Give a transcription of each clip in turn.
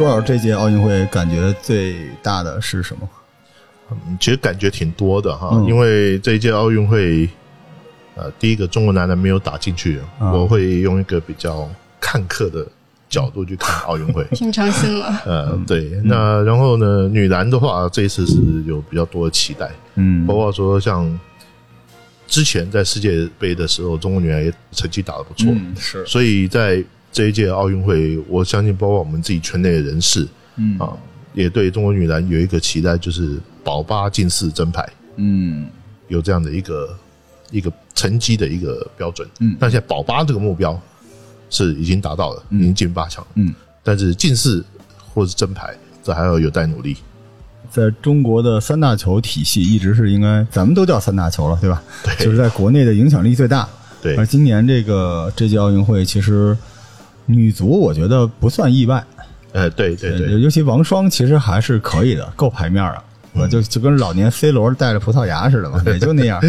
所以周老师这届奥运会感觉最大的是什么？嗯其实感觉挺多的哈，嗯。因为这一届奥运会，呃，第一个中国男篮没有打进去，啊。我会用一个比较看客的角度去看奥运会。平常心了。呃，对，那然后呢，女篮的话，这一次是有比较多的期待，嗯。包括说像之前在世界杯的时候，中国女篮也成绩打得不错，嗯是。所以在这一届奥运会，我相信包括我们自己圈内的人士嗯。啊，也对中国女篮有一个期待，就是保八进四争牌，嗯。有这样的一个一个成绩的一个标准。嗯。但现在保八这个目标是已经达到了，已经进八强，嗯，但是进四或是争牌，这还要有待努力。在中国的三大球体系一直是应该咱们都叫三大球了，对吧？对。就是在国内的影响力最大。对。而今年这个这届奥运会，其实女足我觉得不算意外，呃，对对对，尤其王霜其实还是可以的，够牌面啊。我就就跟老年 C 罗带着葡萄牙似的嘛，也就那样。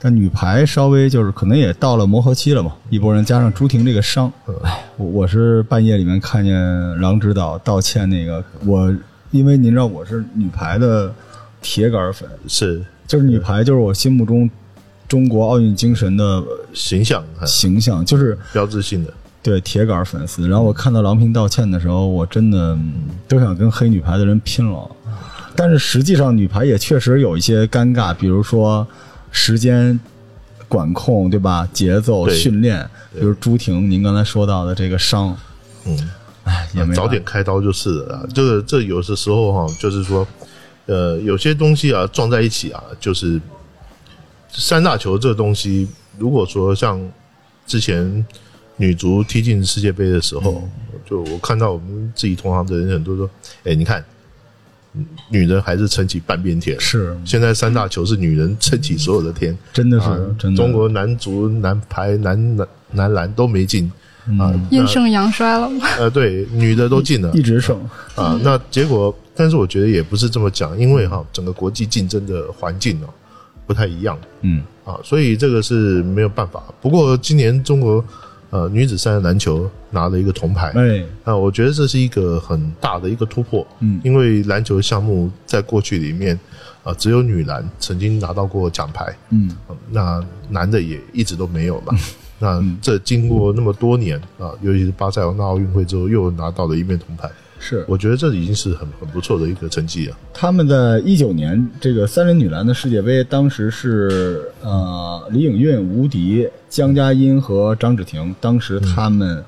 但女排稍微就是可能也到了磨合期了嘛，一拨人加上朱婷这个伤，哎，我我是半夜里面看见郎指导道歉那个，我因为您知道我是女排的铁杆粉，是。就是女排就是我心目中中国奥运精神的形象形象，就是标志性的。对铁杆粉丝。然后我看到郎平道歉的时候，我真的嗯都想跟黑女排的人拼了。但是实际上，女排也确实有一些尴尬，比如说时间管控，对吧？节奏、训练，比如朱婷，您刚才说到的这个伤，嗯，哎，也没早点开刀就是了啦。这个这有的时候哈，就是说，呃，有些东西啊撞在一起啊，就是三大球这个东西，如果说像之前女足踢进世界杯的时候，就我看到我们自己同行的人很多说，哎，你看，嗯女人还是撑起半边天。是现在三大球是女人撑起所有的天，真的是、啊真的。中国男足、男排、男男男篮都没进啊，阴盛阳衰了吗？呃，对，女的都进了一直胜，啊。那结果，但是我觉得也不是这么讲，因为哈，整个国际竞争的环境哦不太一样嗯啊，所以这个是没有办法。不过今年中国呃女子三人篮球拿了一个铜牌，哎，那，我觉得这是一个很大的一个突破。嗯因为篮球项目在过去里面啊，只有女篮曾经拿到过奖牌，嗯啊那男的也一直都没有嘛。那这经过那么多年啊，尤其是巴塞罗那奥运会之后，又拿到了一面铜牌，是。我觉得这已经是很很不错的一个成绩了。他们在一九年这个三人女篮的世界杯，当时是呃李颖韵、吴迪、江佳音和张芷婷，当时他们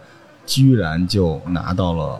居然就拿到了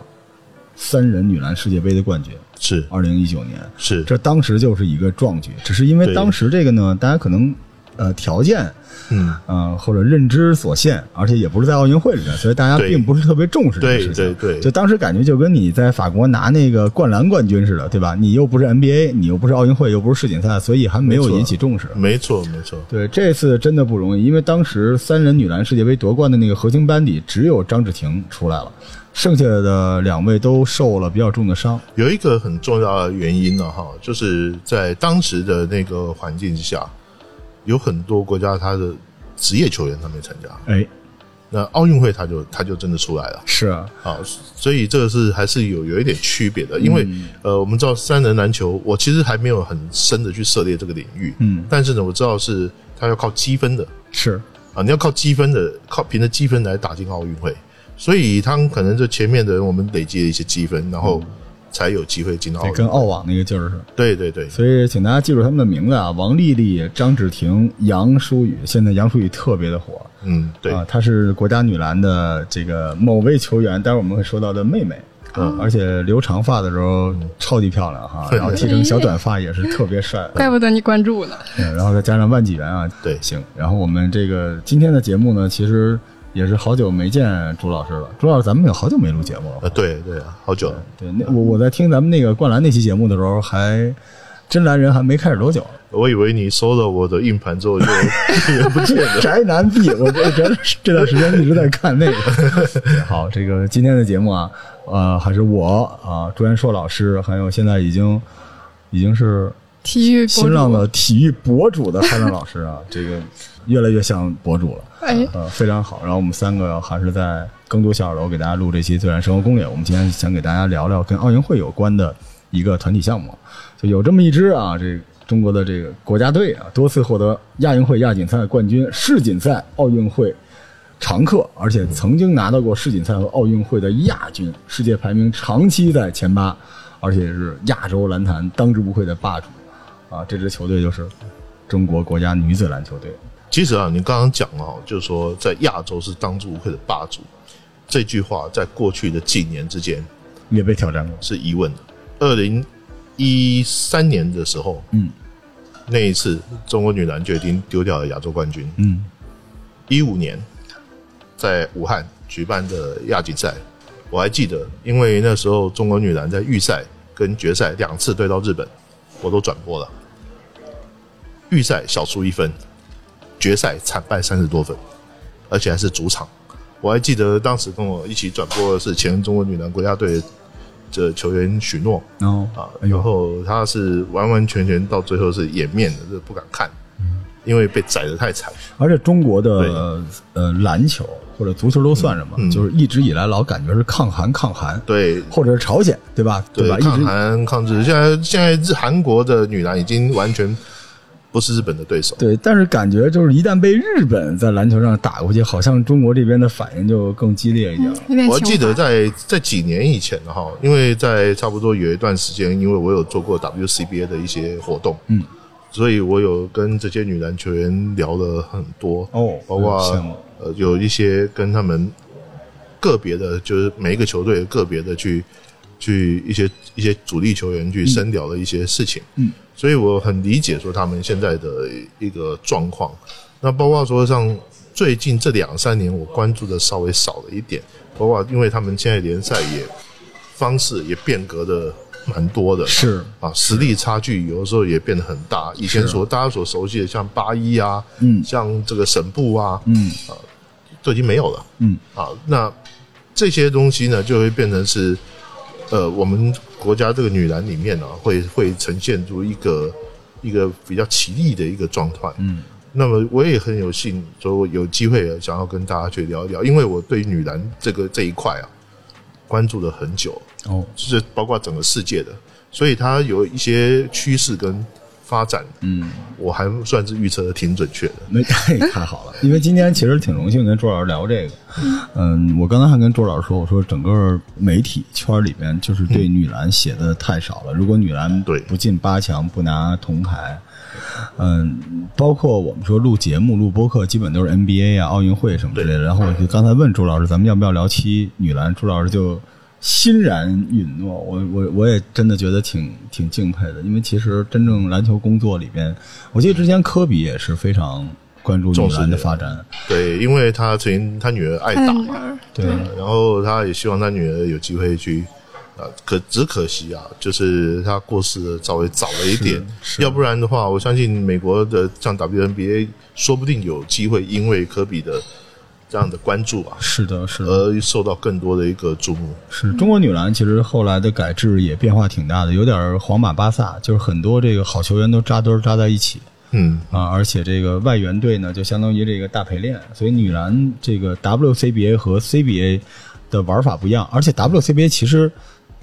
三人女篮世界杯的冠军。是。二零一九年，是，这当时就是一个壮举，只是因为当时这个呢，大家可能呃条件嗯，呃或者认知所限，而且也不是在奥运会里面，所以大家并不是特别重视这个对事情。对对就当时感觉就跟你在法国拿那个灌篮冠军似的，对吧？你又不是 NBA，你又不是奥运会，又不是世锦赛，所以还没有引起重视。没错没错，对，这次真的不容易，因为当时三人女篮世界杯夺冠的那个核心班底只有张芷婷出来了，剩下的两位都受了比较重的伤。有一个很重要的原因呢，哈，就是在当时的那个环境下，有很多国家他的职业球员他没参加，哎，那奥运会他就他就真的出来了。是啊，啊，所以这个是还是有有一点区别的，因为、呃，我们知道三人篮球，我其实还没有很深的去涉猎这个领域，嗯，但是呢，我知道是它要靠积分的。是，啊，你要靠积分的，靠凭着积分来打进奥运会，所以他们可能就前面的人我们累积了一些积分，然后才有机会进到奥对，运。跟澳网那个劲儿似的。对对对，所以，请大家记住他们的名字啊：王丽丽、张芷婷、杨舒雨。现在杨舒雨特别的火嗯，对，啊，她是国家女篮的这个某位球员，待会儿我们会说到的妹妹。嗯而且留长发的时候超级漂亮哈，对然后剃成小短发也是特别帅。怪不得你关注呢。嗯然后再加上万纪元啊，对行。然后我们这个今天的节目呢，其实也是好久没见朱老师了。朱老师，咱们有好久没录节目了。呃，对对啊，好久了，对，那我我在听咱们那个灌篮那期节目的时候，还真男人还没开始多久，我以为你收了我的硬盘之后就 也不见了。宅男币，我觉得这段时间一直在看那个。好，这个今天的节目啊，呃，还是我啊，朱元硕老师，还有现在已经已经是体育新浪的体育博主的汉亮老师啊，这个越来越像博主了。哎，呃，非常好。然后我们三个还是在更多小二楼给大家录这期自然生活攻略。我们今天想给大家聊聊跟奥运会有关的一个团体项目，就有这么一支啊，这中国的这个国家队啊，多次获得亚运会亚锦赛冠军、世锦赛、奥运会常客，而且曾经拿到过世锦赛和奥运会的亚军，世界排名长期在前八，而且是亚洲篮坛当之无愧的霸主啊！这支球队就是中国国家女子篮球队。其实啊，你刚刚讲哦，就是说在亚洲是当之无愧的霸主，这句话在过去的几年之间也被挑战过，是疑问的。二零一三年的时候，嗯那一次中国女篮就已经丢掉了亚洲冠军。嗯一五年在武汉举办的亚锦赛，我还记得，因为那时候中国女篮在预赛跟决赛两次对到日本，我都转播了。预赛小输一分，决赛惨败三十多分，而且还是主场。我还记得当时跟我一起转播的是前中国女篮国家队的球员许诺然后啊，然后他是完完全全到最后是掩面的，是不敢看，因为被宰的太惨。而且中国的呃篮球或者足球都算什么？嗯就是一直以来老感觉是抗韩抗韩，对，或者是朝鲜，对吧？对抗韩抗日，现在现在日韩国的女篮已经完全不是日本的对手。对，但是感觉就是一旦被日本在篮球上打过去，好像中国这边的反应就更激烈一点了。我还记得在在几年以前哈，因为在差不多有一段时间，因为我有做过 WCBA 的一些活动，嗯，所以我有跟这些女篮球员聊了很多哦包括呃有一些跟他们个别的，就是每一个球队个别的去去一些一些主力球员去深聊的一些事情，嗯，所以我很理解说他们现在的一个状况。那包括说像最近这两三年，我关注的稍微少了一点，包括因为他们现在联赛也方式也变革的蛮多的，是。啊，实力差距有的时候也变得很大。以前所大家所熟悉的像八一啊，嗯。像这个省部啊，嗯。啊都已经没有了。嗯。啊，那这些东西呢，就会变成是呃，我们国家这个女篮里面呢、会会呈现出一个一个比较奇异的一个状态。嗯，那么我也很有幸，说有机会想要跟大家去聊一聊，因为我对女篮这个这一块啊，关注了很久，哦就是包括整个世界的，所以它有一些趋势跟发展，嗯，我还算是预测的挺准确的。那太 太好了，因为今天其实挺荣幸跟朱老师聊这个。嗯，我刚才还跟朱老师说，我说整个媒体圈里面就是对女篮写的太少了。如果女篮对不进八强，不拿铜牌，嗯，包括我们说录节目、录播客，基本都是 NBA 啊、奥运会什么之类的。然后我就刚才问朱老师，咱们要不要聊期女篮？朱老师就欣然允诺。我我我也真的觉得挺挺敬佩的，因为其实真正篮球工作里边，我记得之前科比也是非常关注女篮的发展。对，因为他曾经他女儿爱打嘛，对，然后他也希望他女儿有机会去啊，可只可惜啊，就是他过世的稍微早了一点，是要不然的话，我相信美国的像 WNBA 说不定有机会因为科比的这样的关注啊，是的，是的。而受到更多的一个注目。是中国女篮，其实后来的改制也变化挺大的，有点皇马、巴萨，就是很多这个好球员都扎堆儿扎在一起嗯，啊，而且这个外援队呢，就相当于这个大陪练，所以女篮这个 WCBA 和 CBA 的玩法不一样，而且 WCBA 其实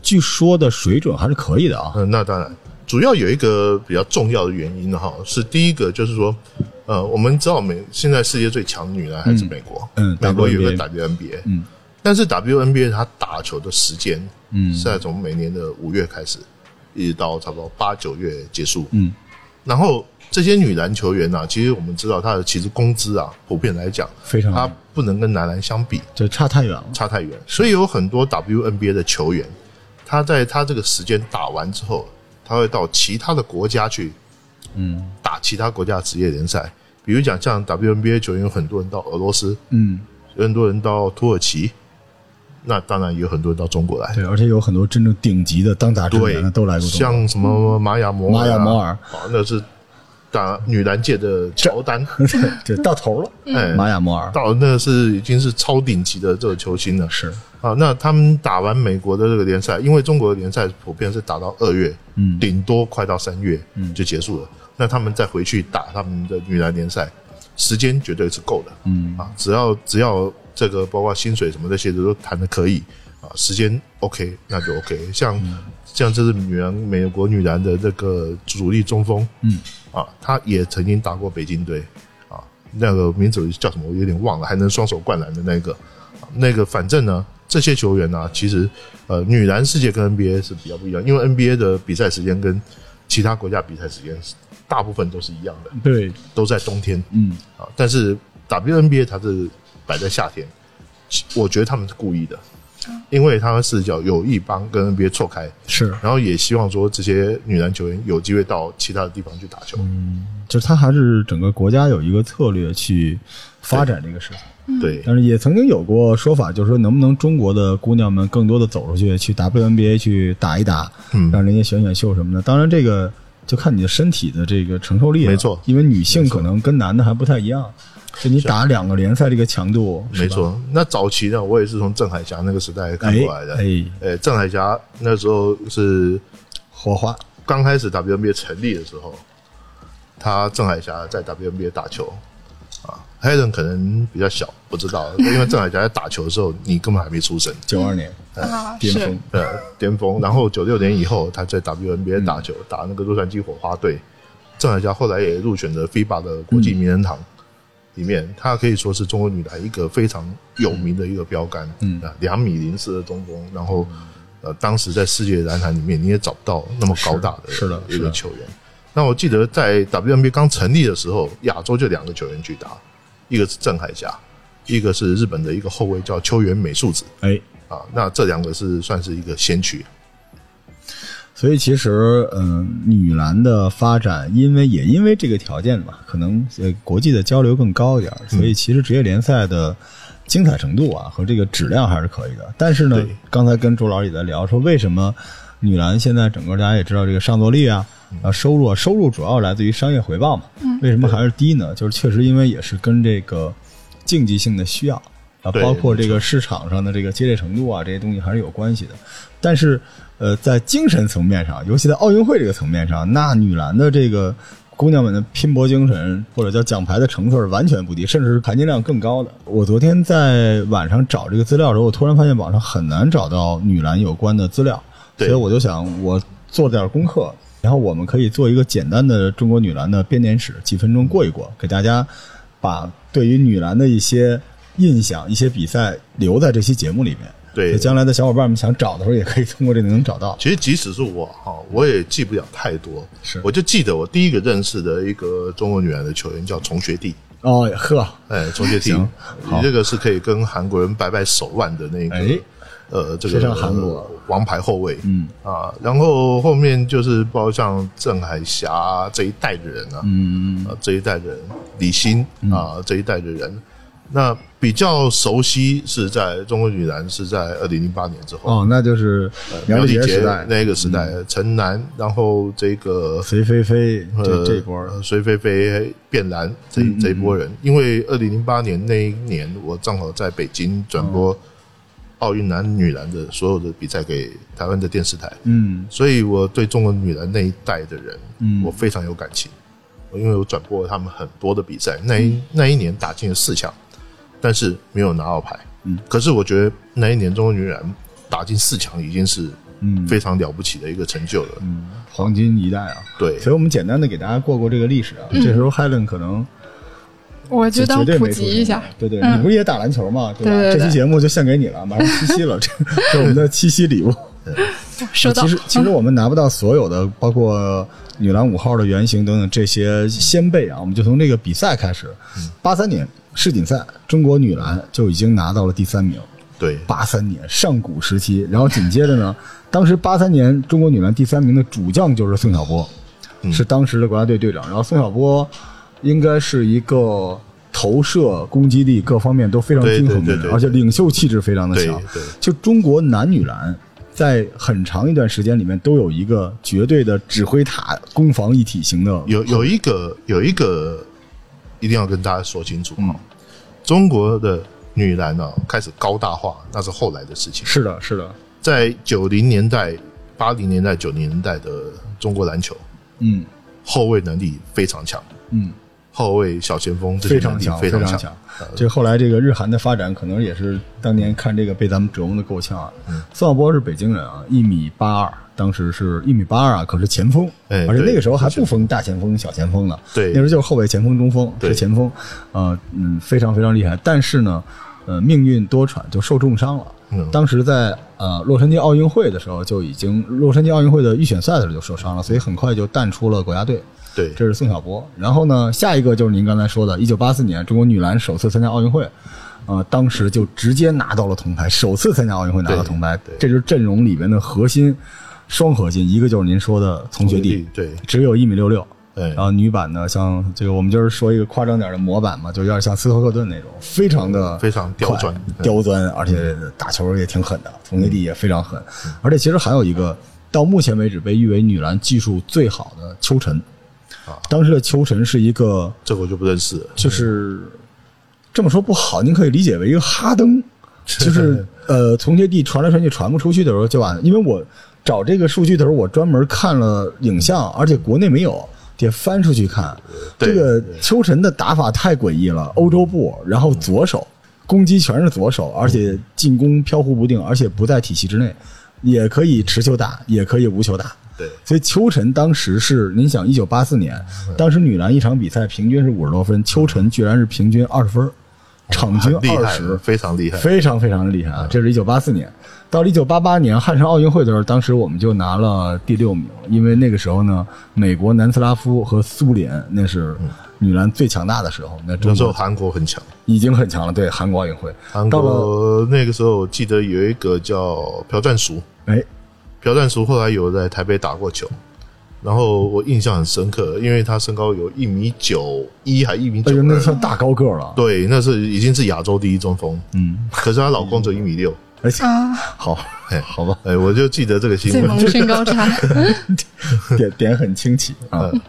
据说的水准还是可以的啊。嗯，那当然，主要有一个比较重要的原因哈，是第一个就是说，呃，我们知道美现在世界最强的女篮还是美国，嗯嗯美国有个 WNBA 嗯，但是 WNBA 她打球的时间，嗯。是在从每年的五月开始，一直到差不多八九月结束，嗯，然后这些女篮球员呢、其实我们知道她的其实工资啊，普遍来讲，非常她不能跟男篮相比，就差太远了。差太远，所以有很多 WNBA 的球员，他在他这个时间打完之后，他会到其他的国家去嗯打其他国家职业联赛。比如讲，像 WNBA 球员有很多人到俄罗斯，嗯，有很多人到土耳其，那当然也有很多人到中国来。对，而且有很多真正顶级的当打之对年的都来过中国。像什么玛雅摩尔、啊、玛雅摩尔哦，那是打女篮界的乔丹，对到头了，哎，玛雅摩尔到那是已经是超顶级的这个球星了。是，啊，那他们打完美国的这个联赛，因为中国的联赛普遍是打到二月，嗯顶多快到三月，嗯，就结束了。那他们再回去打他们的女篮联赛，时间绝对是够的，嗯。啊，只要只要这个包括薪水什么这些的都谈的可以啊，时间 OK 那就 OK。像、像这是女篮美国女篮的这个主力中锋，嗯。啊，他也曾经打过北京队啊，那个名字叫什么我有点忘了，还能双手灌篮的那个，啊那个反正呢，这些球员呢、其实呃，女篮世界跟 NBA 是比较不一样，因为 NBA 的比赛时间跟其他国家比赛时间是大部分都是一样的，对，都在冬天。嗯。啊，但是 WNBA 它是摆在夏天，我觉得他们是故意的，因为他们是叫有意帮跟 NBA 错开，是，然后也希望说这些女篮球员有机会到其他的地方去打球。嗯就是他还是整个国家有一个策略去发展这个事情。对，但是也曾经有过说法，就是说能不能中国的姑娘们更多的走出去，去 WNBA 去打一打，嗯。让人家选选秀什么的。当然，这个就看你的身体的这个承受力了，没错。因为女性可能跟男的还不太一样，就你打两个联赛这个强度，没，错。那早期呢，我也是从郑海霞那个时代看过来的。哎哎，郑海霞那时候是火花，刚开始 WNBA 成立的时候，他郑海霞在 WNBA 打球啊。Helen 可能比较小，不知道，因为郑海霞在打球的时候，你根本还没出生。九二年啊，巅峰，呃巅峰，然后九六年以后，他在 WNBA 打球，打那个洛杉矶火花队。郑海霞后来也入选了 FIBA 的国际名人堂里面，她可以说是中国女篮一个非常有名的一个标杆。嗯啊，两米零四的中锋，然后呃，当时在世界篮坛里面你也找不到那么高大的是是的一个球员。那我记得在 WNBA 刚成立的时候，亚洲就两个球员去打，一个是郑海霞，一个是日本的一个后卫叫秋元美树子。哎，啊，那这两个是算是一个先驱。所以其实，嗯、女篮的发展，因为也因为这个条件嘛，可能呃国际的交流更高一点，所以其实职业联赛的精彩程度啊和这个质量还是可以的。但是呢，刚才跟周老师也在聊说，为什么女篮现在整个大家也知道这个上座率啊。啊，收入啊，收入主要来自于商业回报嘛。为什么还是低呢？就是确实因为也是跟这个竞技性的需要啊，包括这个市场上的这个激烈程度啊，这些东西还是有关系的。但是，呃，在精神层面上，尤其在奥运会这个层面上，那女篮的这个姑娘们的拼搏精神，或者叫奖牌的成色是完全不低，甚至是含金量更高的。我昨天在晚上找这个资料的时候，我突然发现网上很难找到女篮有关的资料，所以我就想我做点功课，然后我们可以做一个简单的中国女篮的编年史，几分钟过一过，给大家把对于女篮的一些印象、一些比赛留在这期节目里面。对。将来的小伙伴们想找的时候，也可以通过这个能找到。其实即使是我哈，我也记不了太多。是。我就记得我第一个认识的一个中国女篮的球员叫崇学弟，哦，呵，哎，崇学弟你这个是可以跟韩国人掰掰手腕的那个，哎。呃，这个非常韩国。呃王牌后卫，嗯。啊，然后后面就是包括像郑海霞这一代的人啊，嗯，啊，这一代的人，李欣啊，这一代的人，那比较熟悉是在中国女篮是在二零零八年之后，哦，那就是苗苗礼杰那个时代，陈楠，然后这个隋菲菲这呃这波隋菲菲、卞兰这嗯这一波人，因为二零零八年那一年，我正好在北京转播奥运男女篮的所有的比赛给台湾的电视台，嗯。所以我对中国女篮那一代的人，嗯。我非常有感情，因为我转播了他们很多的比赛，那一那一年打进了四强，但是没有拿到牌。嗯，可是我觉得那一年中国女篮打进四强已经是嗯。非常了不起的一个成就了。嗯，黄金一代啊。对，所以我们简单的给大家过过这个历史啊。这时候 Helen 可能我就当普及一下。对对，嗯你不是也打篮球吗？对吧？这期节目就献给你了，马上七夕了，这是我们的七夕礼物。收到。其实其实我们拿不到所有的，包括女篮五号的原型等等这些先辈啊，我们就从这个比赛开始。八三年世锦赛，中国女篮就已经拿到了第三名。对，八三年上古时期，然后紧接着呢，当时八三年中国女篮第三名的主将就是宋晓波，嗯是当时的国家队队长。然后宋晓波应该是一个投射、攻击力各方面都非常均衡的而且领袖气质非常的强。就中国男女篮在很长一段时间里面都有一个绝对的指挥塔攻防一体型的。有有一个有一个一定要跟大家说清楚啊，中国的女篮呢、开始高大化，那是后来的事情。是的，是的，在九零年代、八零年代、九零年代的中国篮球，嗯。后卫能力非常强，嗯，后卫、小前锋这些能力非常强，非常常强。这后来这个日韩的发展，可能也是当年看这个被咱们折磨的够呛啊。嗯孙晓波是北京人啊，一米八二，当时是一米八二啊，可是前锋，哎而且那个时候还不分大前锋、小前锋呢，对那时候就是后卫、前锋、中锋对是前锋，呃嗯，非常非常厉害。但是呢，呃，命运多舛，就受重伤了。嗯当时在呃洛杉矶奥运会的时候就已经，洛杉矶奥运会的预选赛的时候就受伤了，所以很快就淡出了国家队。对，这是宋晓波。然后呢，下一个就是您刚才说的，一九八四年中国女篮首次参加奥运会，呃，当时就直接拿到了铜牌，首次参加奥运会拿到铜牌。这就是阵容里边的核心双核心，一个就是您说的丛学弟，对，只有一米六六。对。然后女版呢，像这个我们就是说一个夸张点的模板嘛，就有点像斯托克顿那种，非常的非常刁钻。刁钻，而且打球也挺狠的，丛学弟也非常狠。而且其实还有一个，到目前为止被誉为女篮技术最好的邱晨。啊，当时的秋晨是一个，这个我就不认识了。就是这么说不好，您可以理解为一个哈登，就是呃，从这地传来传去传不出去的时候就完，因为我找这个数据的时候，我专门看了影像，而且国内没有。得翻出去看，这个秋晨的打法太诡异了。欧洲步，然后左手攻击全是左手，而且进攻飘忽不定，而且不在体系之内，也可以持球打，也可以无球打。对，所以邱晨当时是，您想，一九八四年，当时女篮一场比赛平均是五十多分，邱晨居然是平均二十分，场均二十，，非常厉害。非常非常厉害啊！这是一九八四年，到了一九八八年汉城奥运会的时候，当时我们就拿了第六名，因为那个时候呢，美国、南斯拉夫和苏联那是女篮最强大的时候，那那时候韩国很强，已经很强了。对，韩国奥运会。韩国那个时候我记得有一个叫朴赞淑，哎，朴赞淑后来有在台北打过球，然后我印象很深刻，因为他身高有一米九一还一米哎呦，那算大高个了。对，那是已经是亚洲第一中锋，嗯，可是她老公只有一米六，而且啊，好，哎好吧，哎，我就记得这个新闻。身高差，点点很清奇啊。嗯。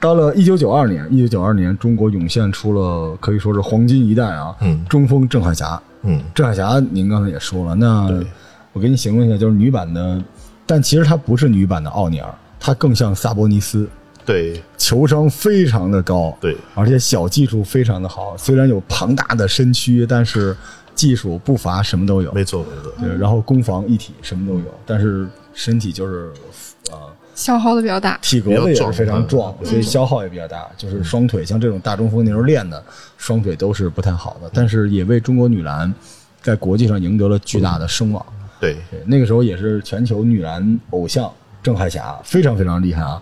到了一九九二年，一九九二年，中国涌现出了可以说是黄金一代啊，嗯。中锋郑海霞，嗯，郑海霞，您刚才也说了，那我给你形容一下，就是女版的，但其实她不是女版的奥尼尔，她更像萨博尼斯，对。球商非常的高，对，而且小技术非常的好，虽然有庞大的身躯，但是技术步伐什么都有，没错没错，对，然后攻防一体什么都有，但是身体就是呃消耗的比较大。体格子也是非常壮，壮所以消耗也比较大。就是双腿，像这种大中锋那时候练的，双腿都是不太好的，但是也为中国女篮在国际上赢得了巨大的声望。对对，那个时候也是全球女篮偶像郑海霞，非常非常厉害啊。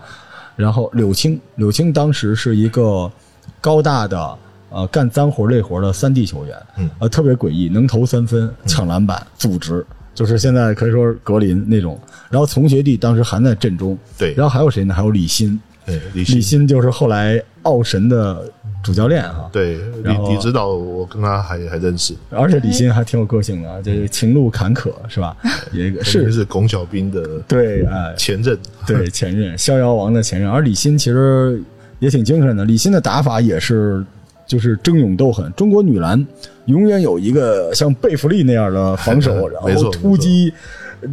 然后柳青，柳青当时是一个高大的呃干脏活累活的三 D 球员，嗯呃特别诡异，能投三分、抢篮板、组织，就是现在可以说是格林那种。然后从学弟当时还在阵中，对然后还有谁呢？还有李欣，对，李欣就是后来奥神的主教练哈、对李李指导，我跟他还还认识，而且李欣还挺有个性的啊，就是情路坎坷是吧？也 是是龚小兵的对，哎，前任，对前任逍遥王的前任，而李欣其实也挺精神的。李欣的打法也是就是争勇斗狠。中国女篮永远有一个像贝弗利那样的防守，然后突击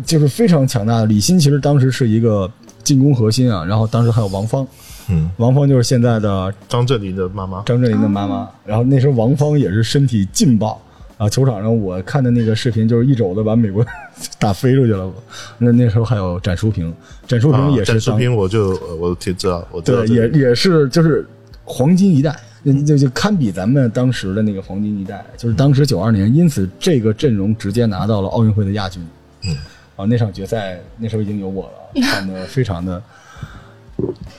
就是非常强大的。李欣其实当时是一个进攻核心啊，然后当时还有王芳，嗯，王芳就是现在的张镇麟的妈妈，张镇麟的妈妈。然后那时候王芳也是身体劲爆啊，球场上我看的那个视频就是一肘子把美国 打飞出去了。那那时候还有展淑萍，展淑萍啊也是当展淑萍，我就呃我挺知道，我知道对，也也是就是黄金一代，就就堪比咱们当时的那个黄金一代，就是当时九二年，因此这个阵容直接拿到了奥运会的亚军。嗯，啊，那场决赛那时候已经有我了，看的非常的。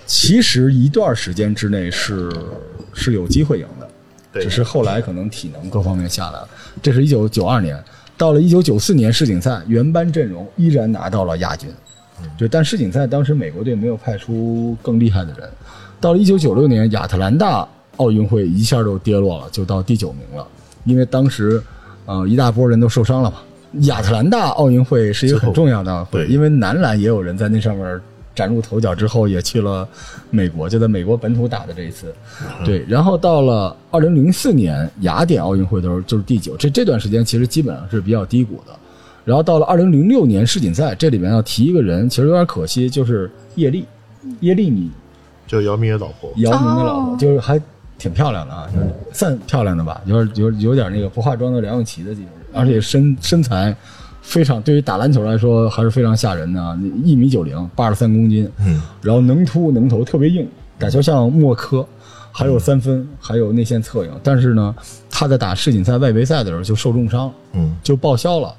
其实一段时间之内是是有机会赢的，对只是后来可能体能各方面下来了。这是一九九二年，到了一九九四年世锦赛，原班阵容依然拿到了亚军。对，但世锦赛当时美国队没有派出更厉害的人。到了一九九六年亚特兰大奥运会，一下就跌落了，就到第九名了。因为当时，呃，一大波人都受伤了嘛，亚特兰大奥运会是一个很重要的会，对因为男篮也有人在那上面崭露头角，之后也去了美国，就在美国本土打的这一次。对，然后到了二零零四年雅典奥运会的时候，就是第九，这这段时间其实基本上是比较低谷的。然后到了二零零六年世锦赛，这里面要提一个人，其实有点可惜，就是叶丽，叶丽你就姚明的老婆，姚明的老婆，哦就是还挺漂亮的啊，就是算漂亮的吧，有点有有点那个不化妆的梁咏琪的这种，而且身身材非常，对于打篮球来说还是非常吓人的啊，一米九零，八十三公斤，嗯，然后能突能投，特别硬，打球像默科，还有三分，还有内线策应，但是呢，他在打世锦赛外围赛的时候就受重伤，嗯，就报销了。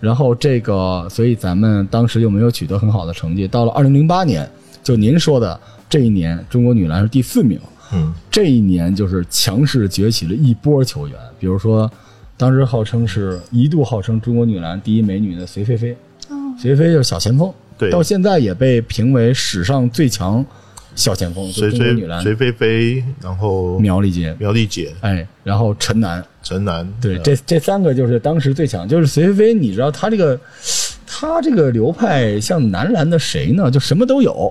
然后这个，所以咱们当时又没有取得很好的成绩。到了二零零八年，就您说的这一年，中国女篮是第四名。嗯，这一年就是强势崛起了一波球员，比如说，当时号称是一度号称中国女篮第一美女的隋菲菲，隋菲菲就是小前锋，对。到现在也被评为史上最强小前锋，就隋中国女篮隋隋菲菲，然后苗丽杰，苗丽姐、哎，然后陈楠，陈楠，对，呃这这三个就是当时最强，就是隋菲菲，你知道她这个，她这个流派像男篮的谁呢？就什么都有，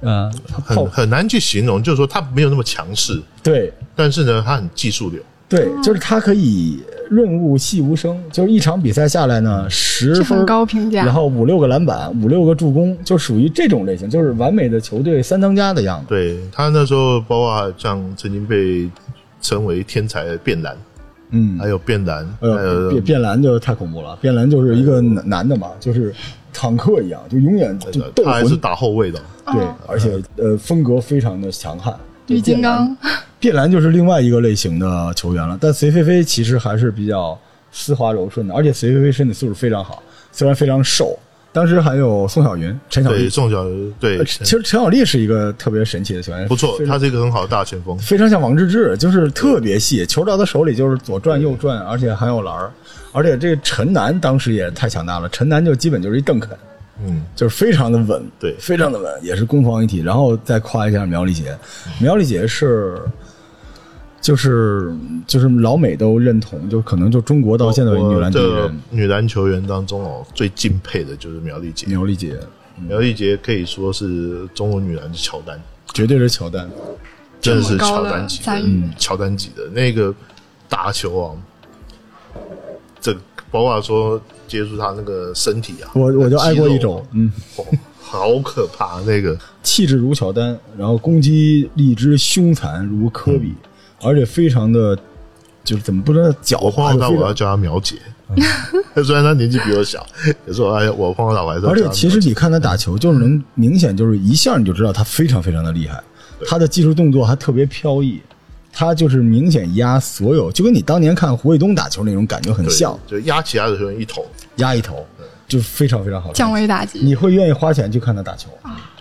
嗯、很很难去形容，就是说他没有那么强势，对。但是呢，他很技术流，对，就是他可以润物细无声，就是一场比赛下来呢，十分高评价。然后五六个篮板，五六个助攻，就属于这种类型，就是完美的球队三当家的样子。对他那时候包括像曾经被称为天才的变蓝，嗯，还有变蓝，哎还有呦，变变蓝就太恐怖了，变蓝就是一个男男的嘛，就是坦克一样，就永远就斗魂他还是打后卫的，对，而且呃风格非常的强悍。绿金刚，变蓝就是另外一个类型的球员了，但隋菲菲其实还是比较丝滑柔顺的，而且隋菲菲身体素质非常好，虽然非常瘦。当时还有宋晓云、陈晓对，丽，宋小对呃，其实陈晓丽是一个特别神奇的球员，不错非，常他是一个很好的大前锋，非常像王治郅，就是特别细，球到他手里就是左转右转，而且还有篮儿，而且这个陈楠当时也太强大了，陈楠就基本就是一邓肯，嗯，就是非常的稳，对非常的稳，也是攻防一体。然后再夸一下苗丽杰，苗丽杰是。就是就是老美都认同，就可能就中国到现在为止女篮第一人的女篮球员当中哦，最敬佩的就是苗丽杰，苗丽杰，苗丽杰可以说是中国女篮的乔丹，绝对是乔丹。真的是乔丹级的嗯乔丹级的。那个打球啊，这包括说接触他那个身体啊，我我就爱过一肌肉肘，嗯，哦好可怕那个，气质如乔丹，然后攻击力之凶残如科比，而且非常的就是怎么不知道狡我我要叫他苗姐，虽然他年纪比我小，可是我哎我碰到还是而且其实你看他打球，就是能明显就是一下你就知道他非常非常的厉害，他的技术动作还特别飘逸，他就是明显压所有，就跟你当年看胡卫东打球那种感觉很像，就压其他的球员一头，压一头，就非常非常好看。降维打击。你会愿意花钱去看他打球？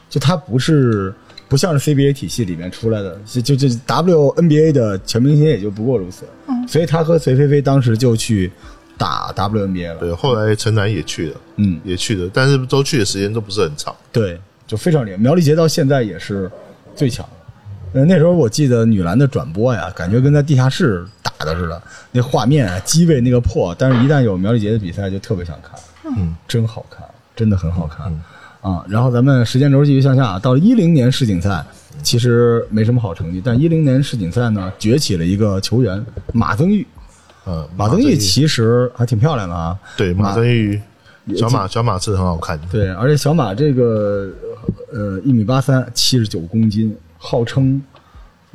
就他不是不像是 CBA 体系里面出来的，就就就 WNBA 的全明星也就不过如此。嗯所以他和隋菲菲当时就去打 WNBA 了。对，后来陈楠也去了，嗯，也去了，但是都去的时间都不是很长，对，就非常厉害。苗丽杰到现在也是最强的。呃，那时候我记得女篮的转播呀，感觉跟在地下室打的似的，那画面啊，机位那个破，但是一旦有苗丽杰的比赛，就特别想看。嗯，真好看，真的很好看、啊。然后咱们时间轴继续向下，到一零年世锦赛，其实没什么好成绩，但一零年世锦赛呢，崛起了一个球员马增玉。呃，马增玉其实还挺漂亮的啊，对马增玉，小马小马是很好看的，对，而且小马这个呃一米八三，七十九公斤，号称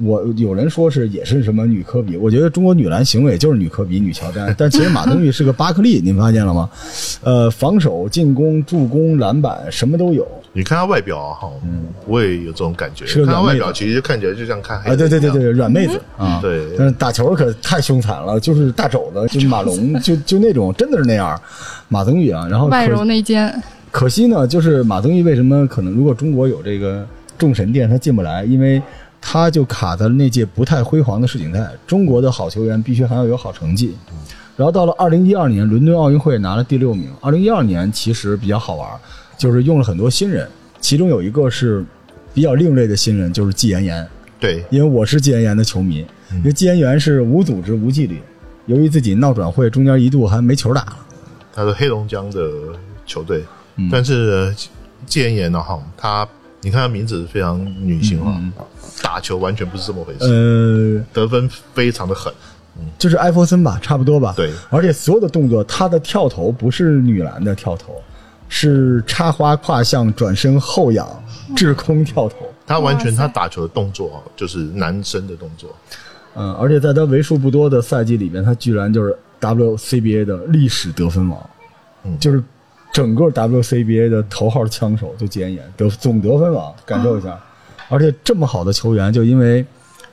我有人说是也是什么女科比，我觉得中国女篮行为就是女科比、女乔丹，但其实马登玉是个巴克利，您发现了吗？呃，防守、进攻、助攻、篮板什么都有。你看他外表啊，嗯，我也有这种感觉。是个看他外软妹子表其实看起来就像看黑啊，对对对对，软妹子啊，对但是打球可太凶残了，就是大肘子，就 马龙，就就那种，真的是那样。马增玉啊，然后可外柔内奸，可惜呢，就是马增玉为什么可能如果中国有这个众神殿，他进不来，因为他就卡在了那届不太辉煌的世锦赛。中国的好球员必须还要有好成绩。然后到了二零一二年伦敦奥运会拿了第六名。二零一二年其实比较好玩，就是用了很多新人，其中有一个是比较另类的新人，就是季妍妍。对，因为我是季妍妍的球迷，因为季妍妍是无组织无纪律，由于自己闹转会，中间一度还没球打了。他是黑龙江的球队，嗯但是季妍妍呢哈，他你看他名字非常女性化，打球完全不是这么回事，呃，得分非常的狠，就是艾弗森吧，差不多吧。对而且所有的动作，他的跳投不是女篮的跳投，是插花胯向转身后仰滞空跳投。他完全他打球的动作啊就是男生的动作，嗯，而且在他为数不多的赛季里面，他居然就是 WCBA 的历史得分王，嗯就是整个 WCBA 的头号枪手就简言得总得分王，感受一下。而且这么好的球员，就因为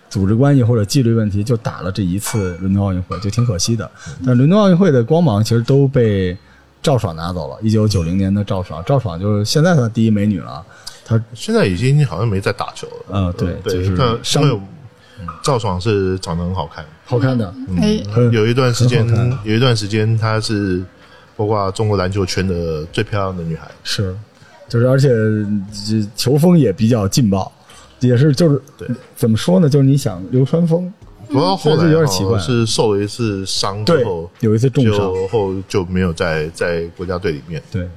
组织关系或者纪律问题，就打了这一次伦敦奥运会，就挺可惜的。但伦敦奥运会的光芒其实都被赵爽拿走了。一九九零年的赵爽，赵爽就是现在的第一美女了。她现在已经好像没在打球了，嗯对对，就是伤因为赵爽是长得很好看，好看的，嗯，有一段时间有一段时间她是包括中国篮球圈的最漂亮的女孩。是，就是而且这球风也比较劲爆，也是就是对怎么说呢？就是你想流川枫，不过后这来有点奇怪哦是受了一次伤之对后，，有一次重伤，就后就没有在在国家队里面。对。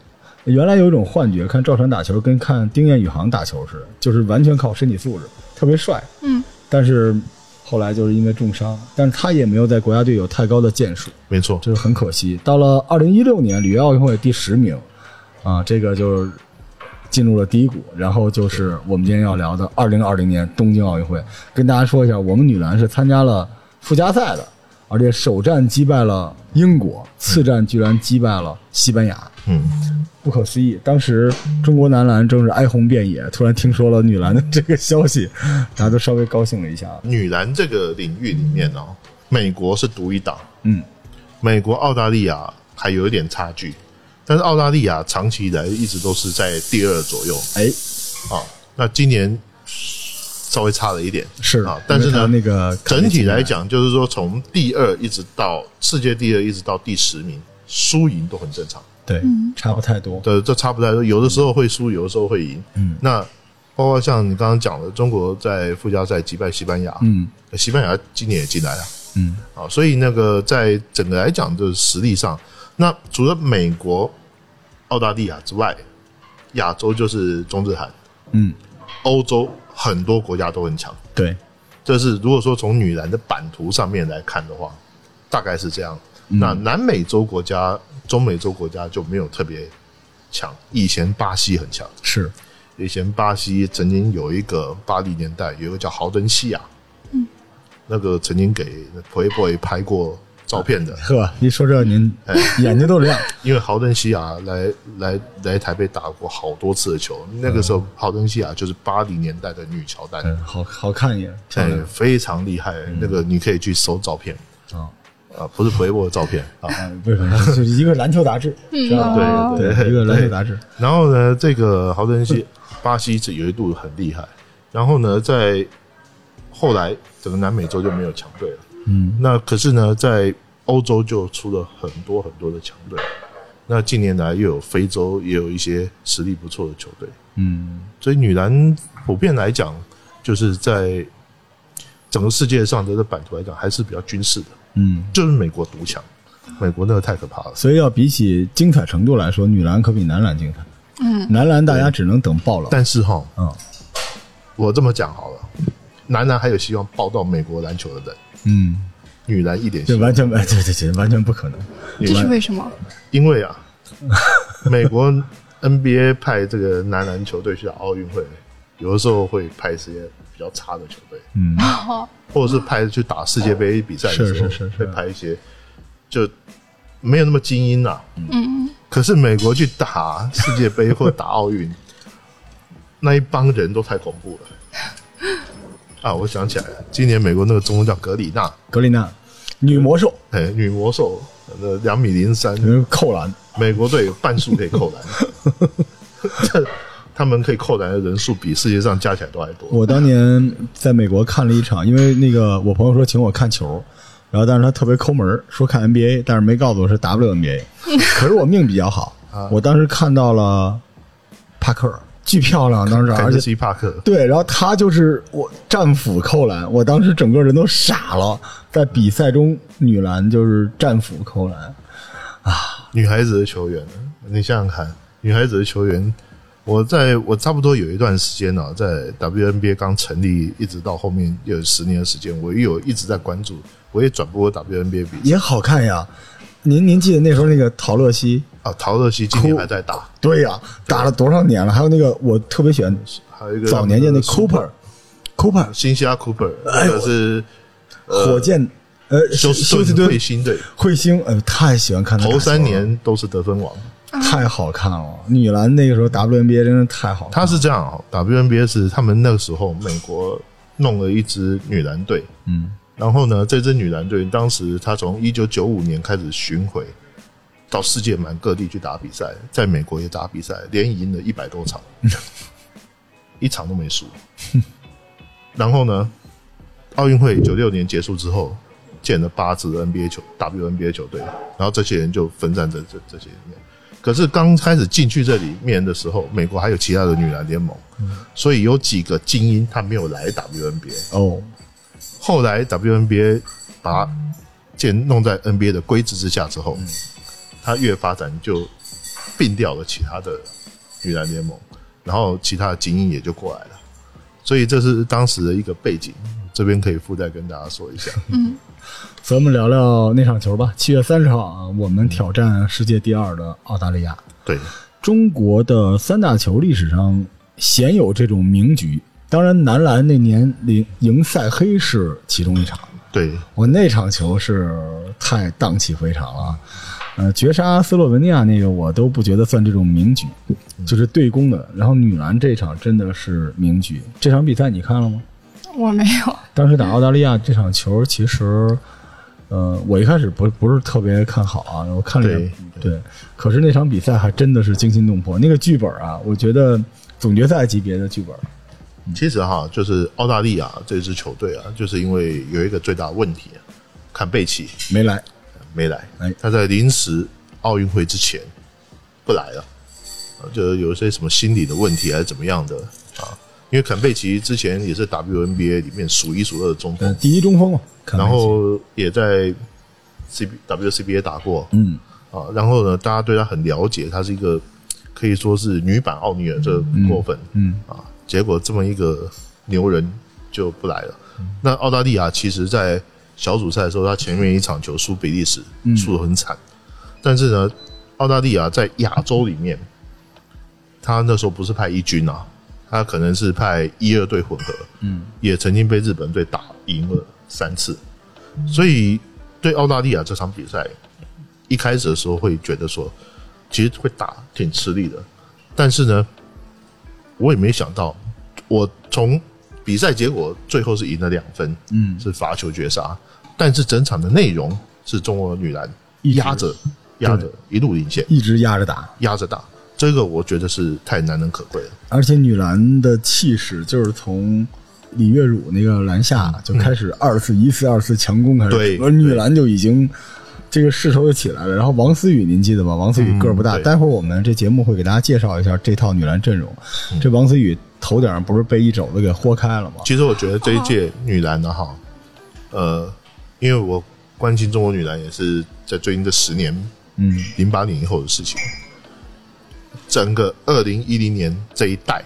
原来有一种幻觉，看赵传打球跟看丁彦雨航打球似的，就是完全靠身体素质，特别帅。嗯，但是后来就是因为重伤，但是他也没有在国家队有太高的建树，没错，就是很可惜。到了二零一六年里约奥运会第十名，啊，这个就是进入了低谷。然后就是我们今天要聊的二零二零年东京奥运会，跟大家说一下，我们女篮是参加了附加赛的，而且首战击败了英国，次战居然击败了西班牙。嗯，不可思议！当时中国男篮正是哀鸿遍野，突然听说了女篮的这个消息，大家都稍微高兴了一下。女篮这个领域里面哦，美国是独一档，嗯，美国、澳大利亚还有一点差距，但是澳大利亚长期以来一直都是在第二左右哎，啊。那今年稍微差了一点，是啊，但是呢，那个整体来，讲，就是说从第二一直到世界第二，一直到第十名，输赢都很正常。对，差不太多。对，这差不太多，有的时候会输，有的时候会赢。嗯，那包括像你刚刚讲的，中国在附加赛击败西班牙，嗯西班牙今年也进来了嗯，啊，所以那个在整个来讲的实力上，那除了美国、澳大利亚之外，亚洲就是中日韩，嗯，欧洲很多国家都很强。对，这是如果说从女篮的版图上面来看的话，大概是这样。那南美洲国家、中美洲国家就没有特别强。以前巴西很强，是，以前巴西曾经有一个八零年代有一个叫豪登西亚，嗯，那个曾经给 Playboy 拍过照片的，呵，一说这您眼睛都亮。因为豪登西亚来来来台北打过好多次的球，那个时候豪登西亚就是八零年代的女乔丹，嗯，好好看一眼，非常厉害。那个你可以去搜照片啊啊，不是 Playboy 的照片啊。不是？就是一个篮球杂志，是吧？哦对对，一个篮球杂志。然后呢，这个豪登西巴西这有一度很厉害，然后呢，在后来整个南美洲就没有强队了。嗯，那可是呢，在欧洲就出了很多很多的强队。那近年来又有非洲也有一些实力不错的球队，嗯，所以女篮普遍来讲，就是在整个世界上的这版图来讲，还是比较军事的。嗯，就是美国独强，美国那个太可怕了。所以要比起精彩程度来说，女篮可比男篮精彩。嗯，男篮大家只能等爆冷。但是哈，嗯我这么讲好了，男篮还有希望报到美国篮球的人，嗯，女篮一点希望这完全完对对对，完全不可能。这是为什么？因为啊，美国 NBA 派这个男篮球队去打奥运会，有的时候会派一些比较差的球队，嗯，或者是派去打世界杯比赛的时候，是是是是。会派一些就没有那么精英啊、嗯，可是美国去打世界杯或打奥运，那一帮人都太恐怖了。啊，我想起来了，今年美国那个中锋叫格里纳，格里纳，女魔兽，哎，女魔兽，呃，两米零三，嗯扣篮，美国队有半数可以扣篮，这他们可以扣篮的人数比世界上加起来都还多。我当年在美国看了一场，因为那个我朋友说请我看球，然后但是他特别抠门，说看 NBA，但是没告诉我是 WNBA。可是我命比较好，我当时看到了帕克，巨漂亮，当时而且基帕克，对，然后他就是我战斧扣篮，我当时整个人都傻了，在比赛中女篮就是战斧扣篮啊，女孩子的球员，你想想看，女孩子的球员，我在我差不多有一段时间呢、在 WNBA 刚成立，一直到后面有十年的时间，我有一直在关注，我也转播过 WNBA 比赛也好看呀。您您记得那时候那个陶乐西？啊。陶乐西今年还在打，对呀，打了多少年了？还有那个我特别喜欢还有一个早年间的 Cooper。Cooper 新西亚 Cooper，那个是火箭，呃，休斯顿休斯顿彗星队，彗星，呃，太喜欢看他头三年都是得分王。太好看了。女篮那个时候 WNBA 真的太好看了。他是这样哦，WNBA 是他们那个时候美国弄了一支女篮队，嗯，然后呢，这支女篮队当时他从一九九五年开始巡回，到世界满各地去打比赛，在美国也打比赛，连赢了一百多场，一场都没输。然后呢，奥运会九六年结束之后，建了八支 NBA 球 WNBA 球队，然后这些人就分散在这这些里面。可是刚开始进去这里面的时候，美国还有其他的女篮联盟，所以有几个精英他没有来 WNBA。哦，后来 WNBA 把它建弄在 NBA 的规制之下之后，它越发展就并掉了其他的女篮联盟，然后其他的精英也就过来了。所以这是当时的一个背景，这边可以附带跟大家说一下。嗯咱们聊聊那场球吧。七月三十号啊，我们挑战世界第二的澳大利亚。对，中国的三大球历史上鲜有这种名局。当然，男篮那年赢赢赛黑是其中一场。对，我那场球是太荡气回肠了，呃，绝杀斯洛文尼亚那个我都不觉得算这种名局，就是对攻的。然后女篮这场真的是名局，这场比赛你看了吗？我没有，当时打澳大利亚这场球，其实，呃，我一开始不不是特别看好啊，我看了点对，可是那场比赛还真的是惊心动魄。那个剧本啊，我觉得总决赛级别的剧本，其实哈，就是澳大利亚这支球队啊，就是因为有一个最大问题，坎贝奇。没来，没来。哎，他在临时奥运会之前不来了，呃就有一些什么心理的问题还是怎么样的啊？因为坎贝奇之前也是 WNBA 里面数一数二的中呃，锋，第一中锋嘛，然后也在 CB WCBA 打过。嗯，啊，然后呢，大家对他很了解，他是一个可以说是女版奥尼尔，这不过分，嗯啊，结果这么一个牛人就不来了。那澳大利亚其实，在小组赛的时候，他前面一场球输比利时，输的很惨。但是呢，澳大利亚在亚洲里面，他那时候不是派一军啊，他可能是派一二队混合，嗯，也曾经被日本队打赢了三次，所以对澳大利亚这场比赛，一开始的时候会觉得说，其实会打挺吃力的，但是呢，我也没想到，我从比赛结果最后是赢了两分，嗯，是罚球绝杀，但是整场的内容是中国女篮一压着压着一路领先，一直压着打，压着打，这个我觉得是太难能可贵了。而且女篮的气势就是从李月汝那个篮下就开始二次一次二次强攻开始，对而女篮就已经这个势头就起来了。然后王思雨您记得吧？王思雨个儿不大，对待会儿我们这节目会给大家介绍一下这套女篮阵容。这王思雨头顶上不是被一肘子给豁开了吗？其实我觉得这一届女篮的哈，呃，因为我关心中国女篮也是在最近这十年，嗯，零八年以后的事情。整个二零一零年这一代，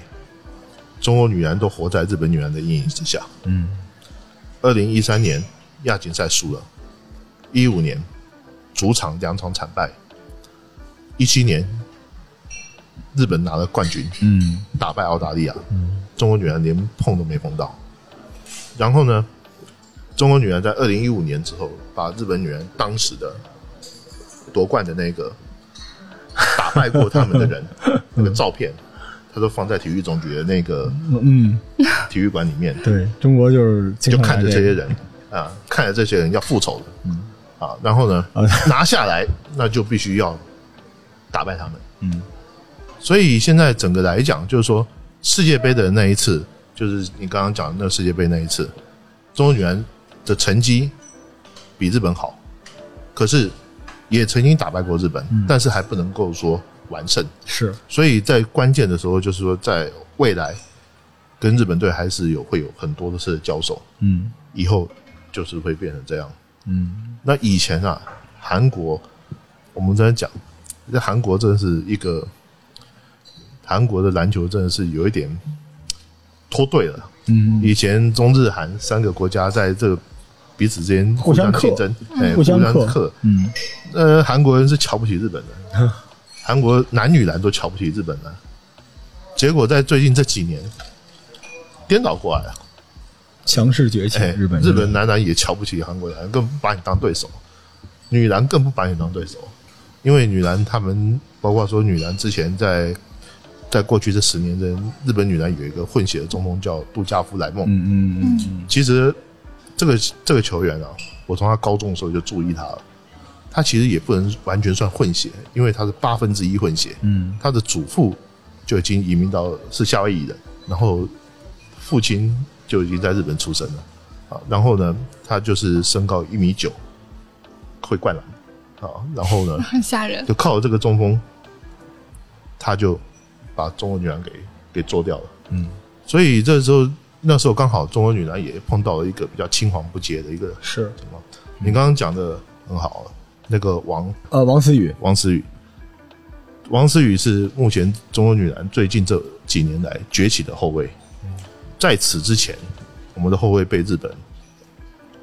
中国女篮都活在日本女篮的阴影之下。嗯，二零一三年亚锦赛输了，一五年主场两场惨败，一七年日本拿了冠军，嗯打败澳大利亚，嗯中国女篮连碰都没碰到。然后呢，中国女篮在二零一五年之后，把日本女篮当时的夺冠的那个打败过他们的人 那个照片，他都放在体育总局的那个嗯，体育馆里面，对中国就是就看着这些人啊，看着这些人要复仇的，啊，然后呢啊。拿下来，那就必须要打败他们。嗯，所以现在整个来讲，就是说世界杯的那一次，就是你刚刚讲的那个世界杯那一次，中国女篮的成绩比日本好，可是也曾经打败过日本，但是还不能够说完胜。是所以在关键的时候，就是说在未来跟日本队还是有会有很多的次的交手，嗯以后就是会变成这样。嗯那以前啊，韩国我们在讲在韩国真的是一个韩国的篮球真的是有一点脱队了。嗯，以前中日韩三个国家在这个彼此之间互相竞争，哎，互相克克。嗯，呃，韩国人是瞧不起日本的，韩国男女篮都瞧不起日本的，结果在最近这几年颠倒过来了。强势崛起，哎，日本日本男篮也瞧不起韩国篮，更不把你当对手；女篮更不把你当对手，因为女篮他们包括说女篮之前在在过去这十年的日本女篮有一个混血的中锋叫杜加夫莱梦，嗯嗯嗯嗯，其实这个这个球员啊，我从他高中的时候就注意他了。他其实也不能完全算混血，因为他是八分之一混血。嗯，他的祖父就已经移民到是夏威夷的，然后父亲就已经在日本出生了啊。然后呢，他就是身高一米九，会灌篮啊。然后呢，很 吓人。就靠这个中锋，他就把中国女篮给给做掉了。嗯，所以这时候那时候刚好中国女篮也碰到了一个比较青黄不接的一个是情况。你刚刚讲的很好，那个王呃，王思雨，王思雨，王思雨是目前中国女篮最近这几年来崛起的后卫。在此之前，我们的后卫被日本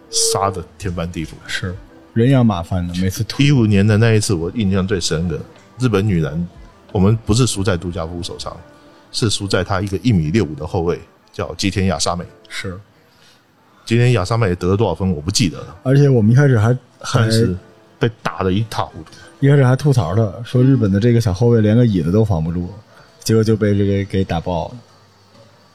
杀的天翻地覆。是人仰马翻的，每次突一五年的那一次，我印象最深的，日本女篮，我们不是输在杜家夫手上，是输在他一个一米六五的后卫，叫吉田雅沙美。是，吉田雅沙美得了多少分我不记得了，而且我们一开始还还但是被打得一塌糊涂。一开始还吐槽他，说日本的这个小后卫连个椅子都防不住，结果就被这个给打爆了。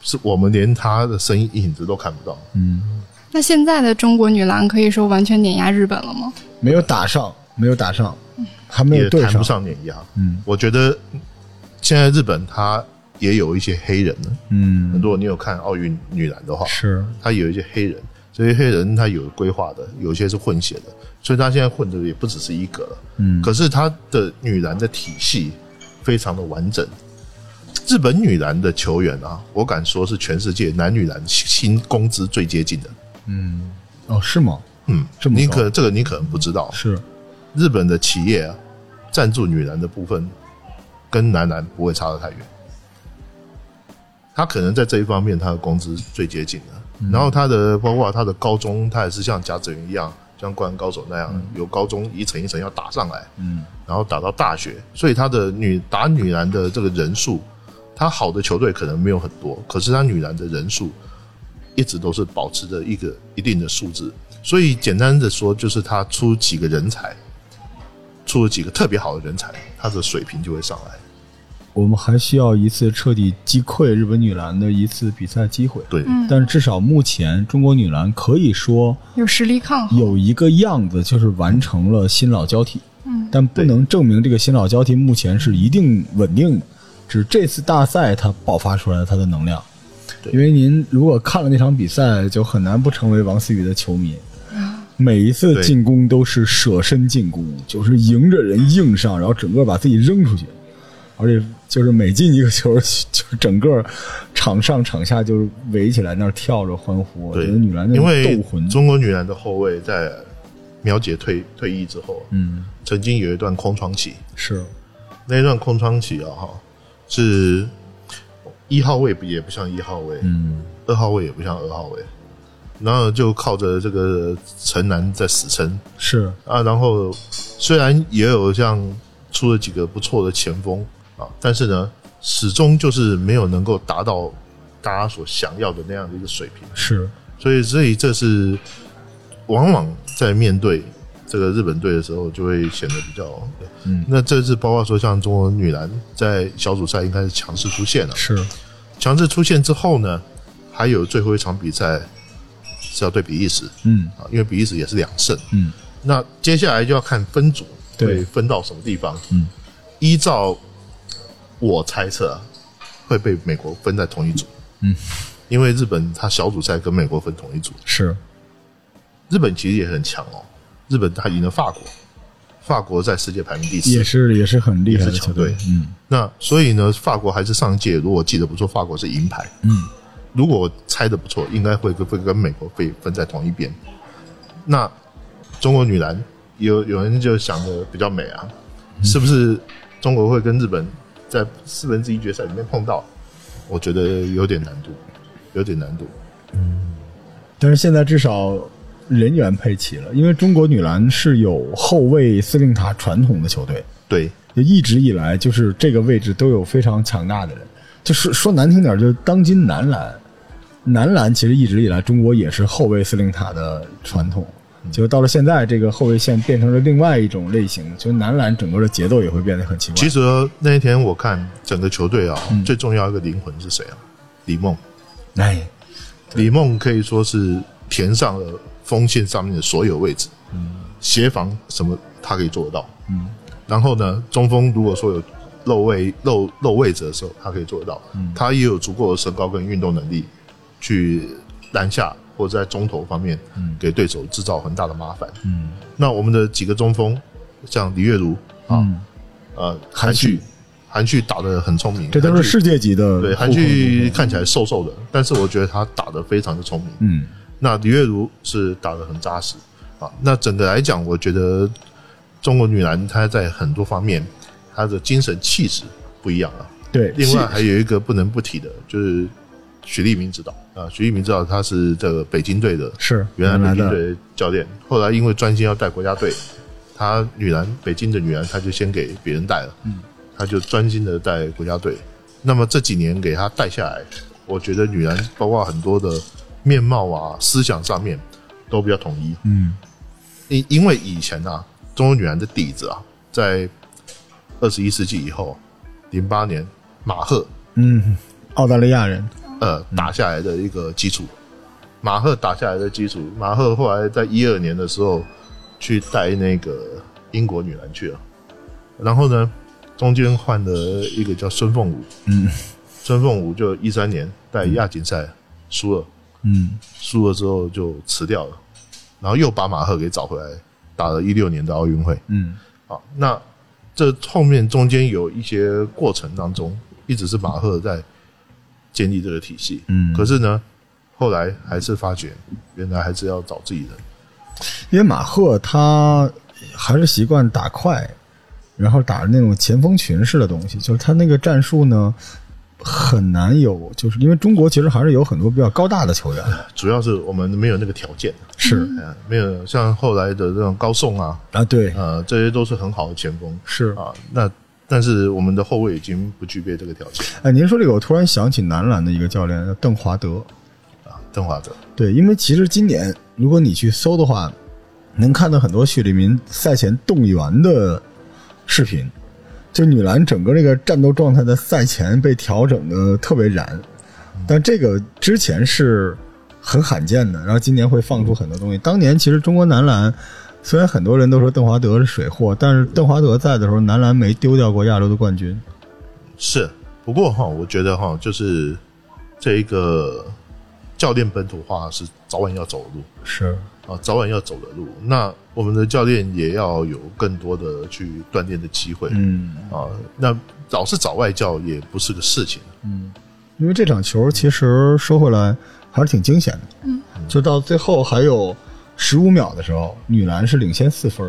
是我们连他的声音影子都看不到。嗯，那现在的中国女篮可以说完全碾压日本了吗？没有打上，没有打上，还没有谈不上碾压。嗯我觉得现在日本它也有一些黑人呢。嗯，如果你有看奥运女篮的话，是他有一些黑人，这些黑人他有规划的，有些是混血的，所以他现在混的也不只是一个了。嗯可是他的女篮的体系非常的完整。日本女篮的球员啊，我敢说是全世界男女篮薪工资最接近的。嗯哦是吗？嗯，这么你可这个你可能不知道，是日本的企业啊，赞助女篮的部分跟男篮不会差得太远。他可能在这一方面，他的工资最接近的。然后他的包括他的高中，他也是像贾子云一样，像灌篮高手那样，有高中一层一层要打上来，嗯，然后打到大学。所以他的女打女篮的这个人数，他好的球队可能没有很多，可是他女篮的人数一直都是保持着一个一定的数字。所以简单的说，就是他出几个人才，出了几个特别好的人才，他的水平就会上来。我们还需要一次彻底击溃日本女篮的一次比赛机会。对，但至少目前中国女篮可以说有实力抗衡。有一个样子，就是完成了新老交替。嗯，但不能证明这个新老交替目前是一定稳定的，只是这次大赛它爆发出来了它的能量。对因为您如果看了那场比赛，就很难不成为王思雨的球迷。每一次进攻都是舍身进攻，就是迎着人硬上，然后整个把自己扔出去，而且就是每进一个球，就是整个场上场下就是围起来那儿跳着欢呼。我觉对，得女篮因为，中国女篮的后卫在苗姐退退役之后，嗯，曾经有一段空窗期，是。那一段空窗期啊，哈，是一号位也不像一号位，嗯二号位也不像二号位，然后就靠着这个城南在死撑是，啊，然后虽然也有像出了几个不错的前锋啊，但是呢，始终就是没有能够达到大家所想要的那样的一个水平。是，所以，所以这是往往在面对这个日本队的时候，就会显得比较。嗯那这次包括说像中国女篮在小组赛应该是强势出现了，是，强势出现之后呢，还有最后一场比赛是要对比利时嗯啊，因为比利时也是两胜。嗯那接下来就要看分组对会分到什么地方。嗯，依照我猜测啊，会被美国分在同一组。嗯，因为日本它小组赛跟美国分同一组。是，日本其实也很强哦，日本他赢了法国，法国在世界排名第四，也是也是很厉害的球队。嗯。那所以呢，法国还是上一届，如果记得不错，法国是银牌。嗯，如果我猜的不错，应该会跟会跟美国被分在同一边。那中国女篮有有人就想的比较美啊，是不是中国会跟日本在四分之一决赛里面碰到？我觉得有点难度，有点难度。嗯但是现在至少人员配齐了，因为中国女篮是有后卫司令塔传统的球队，对，就一直以来就是这个位置都有非常强大的人。就是说难听点，就是当今男篮，男篮其实一直以来中国也是后卫司令塔的传统。就到了现在，这个后卫线变成了另外一种类型，就男篮整个的节奏也会变得很奇怪。其实那一天我看整个球队啊，最重要一个灵魂是谁啊？李梦。哎，李梦可以说是填上了锋线上面的所有位置，嗯，协防什么他可以做得到，嗯。然后呢，中锋如果说有漏位漏漏位置的时候，他可以做得到，嗯。他也有足够的身高跟运动能力去篮下。或者在中投方面，给对手制造很大的麻烦。嗯，那我们的几个中锋，像李月如啊，呃，韩旭，韩旭打的很聪明，这都是世界级的。对，韩旭看起来瘦瘦的，但是我觉得他打的非常的聪明。嗯，那李月如是打的很扎实啊。那整个来讲，我觉得中国女篮她在很多方面，她的精神气质不一样了。对，另外还有一个不能不提的，就是许立明指导。啊，徐一鸣知道他是这个北京队的，是原来北京队教练。后来因为专心要带国家队，他女篮北京的女篮他就先给别人带了，嗯，他就专心的带国家队。那么这几年给他带下来，我觉得女篮包括很多的面貌啊、思想上面都比较统一。嗯，因因为以前啊，中国女篮的底子啊，在二十一世纪以后，零八年马赫，嗯，澳大利亚人。呃，打下来的一个基础，马赫打下来的基础。马赫后来在一二年的时候去带那个英国女篮去了，然后呢，中间换了一个叫孙凤武，嗯，孙凤武就一三年带亚锦赛输了，嗯，输了之后就辞掉了，然后又把马赫给找回来，打了一六年的奥运会，嗯，好，那这后面中间有一些过程当中，一直是马赫在。建立这个体系，嗯，可是呢，后来还是发觉，原来还是要找自己人，因为马赫他还是习惯打快，然后打那种前锋群式的东西，就是他那个战术呢很难有，就是因为中国其实还是有很多比较高大的球员，主要是我们没有那个条件，是，没有像后来的这种高送啊，啊对，呃，这些都是很好的前锋，是。啊，那。但是我们的后卫已经不具备这个条件。哎，您说这个，我突然想起男篮的一个教练叫邓华德，啊，邓华德。对，因为其实今年如果你去搜的话，能看到很多许利民赛前动员的视频，就女篮整个这个战斗状态的赛前被调整的特别燃，但这个之前是很罕见的，然后今年会放出很多东西。当年其实中国男篮。虽然很多人都说邓华德是水货，但是邓华德在的时候，男篮没丢掉过亚洲的冠军。是，不过哈，我觉得哈，就是这一个教练本土化是早晚要走的路。是啊，早晚要走的路。那我们的教练也要有更多的去锻炼的机会。嗯啊，那老是找外教也不是个事情。嗯，因为这场球其实说回来还是挺惊险的。嗯，就到最后还有。十五秒的时候，女篮是领先四分，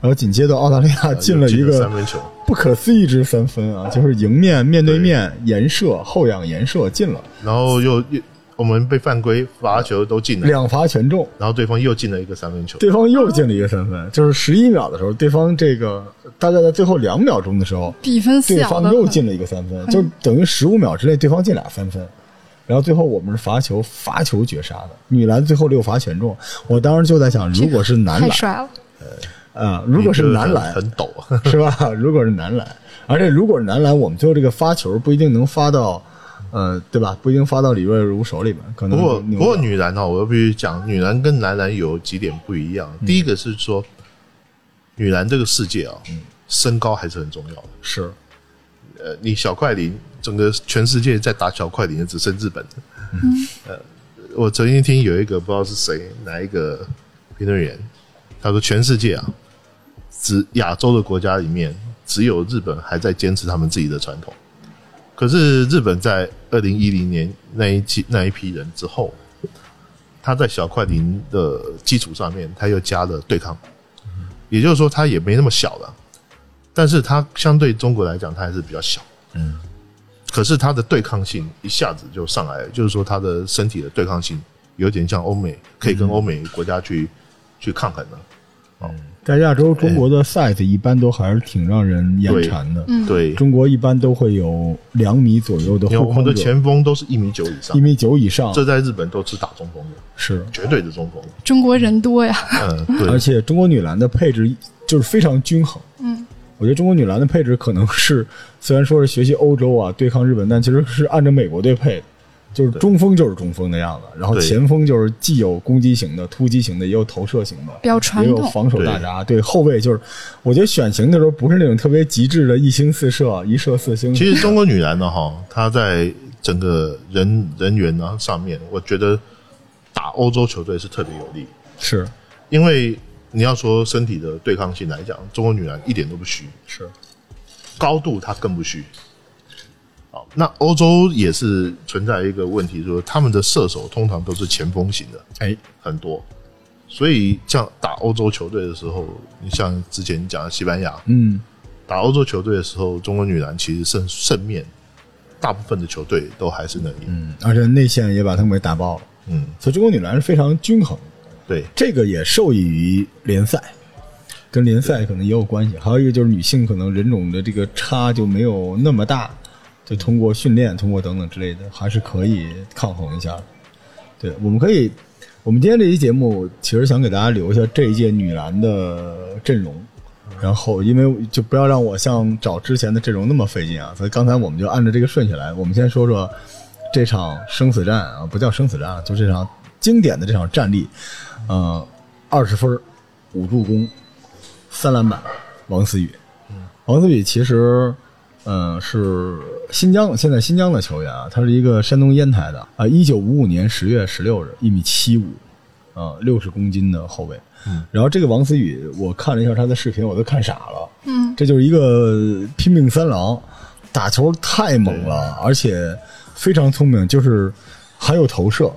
然后紧接着澳大利亚进了一个三分球，不可思议之三分啊！就是迎面面对面延射后仰延射进了，然后又又我们被犯规罚球都进了，两罚全中，然后对方又进了一个三分球，对方又进了一个三分，就是十一秒的时候，对方这个大概在最后两秒钟的时候，比分对方又进了一个三分，就等于十五秒之内对方进俩三分。然后最后我们是罚球，罚球绝杀的女篮，最后六罚全中。我当时就在想，如果是男篮，太帅了。呃，如果是男篮，很抖，是吧？如果是男篮，而且如果是男篮，我们最后这个发球不一定能发到，呃，对吧？不一定发到李瑞如手里面。可能不过不过女篮呢，我又必须讲，女篮跟男篮有几点不一样。第一个是说，女篮这个世界啊，身高还是很重要的。是，呃，你小快灵。整个全世界在打小快灵的只剩日本。嗯，呃，我曾经听有一个不知道是谁哪一个评论员，他说全世界啊，只亚洲的国家里面只有日本还在坚持他们自己的传统。可是日本在二零一零年那一期那一批人之后，他在小快灵的基础上面他又加了对抗，也就是说他也没那么小了。但是它相对中国来讲，它还是比较小。嗯，可是它的对抗性一下子就上来了，就是说它的身体的对抗性有点像欧美，可以跟欧美国家去、去抗衡的。嗯。在亚洲，中国的 size 一般都还是挺让人眼馋的。对，中国一般都会有两米左右的因为我们的前锋都是一米九以上。一，米九以上。这在日本都是打中锋的，是。绝对的中锋。中国人多呀，嗯，对。而，且中国女篮的配置就是非常均衡。嗯，我觉得中国女篮的配置可能是虽然说是学习欧洲啊对抗日本，但其实是按照美国队配的，就是中锋就是中锋的样子，然后前锋就是既有攻击型的、突击型的，也有投射型的，比较传也有统。防守大闸。对后卫就是，我觉得选型的时候不是那种特别极致的一星四射、一射四星。其实中国女篮呢，哈，她在整个人人员呢上面，我觉得打欧洲球队是特别有利，是因为你要说身体的对抗性来讲，中国女篮一点都不虚，是，高度她更不虚。好，那欧洲也是存在一个问题，说他们的射手通常都是前锋型的，哎，很多，所以像打欧洲球队的时候，你像之前你讲的西班牙，嗯，打欧洲球队的时候，中国女篮其实胜胜面，大部分的球队都还是能赢。嗯，而且内线也把他们给打爆了，嗯，所以中国女篮是非常均衡的。对，这个也受益于联赛，跟联赛可能也有关系。还有一个就是女性可能人种的这个差就没有那么大，就通过训练、通过等等之类的，还是可以抗衡一下的。对，我们可以，我们今天这期节目其实想给大家留下这一届女篮的阵容。然后，因为就不要让我像找之前的阵容那么费劲啊，所以刚才我们就按照这个顺序来。我们先说说这场生死战啊，不叫生死战啊，就这场经典的这场战例。呃，二十分儿，五助攻，三篮板，王思雨。王思雨其实，呃，是新疆现在新疆的球员啊，他是一个山东烟台的啊，一九五五年十月十六日，一米七五，啊，六十公斤的后卫。然后这个王思雨，我看了一下他的视频，我都看傻了。嗯，这就是一个拼命三郎，打球太猛了，而且非常聪明，就是还有投射，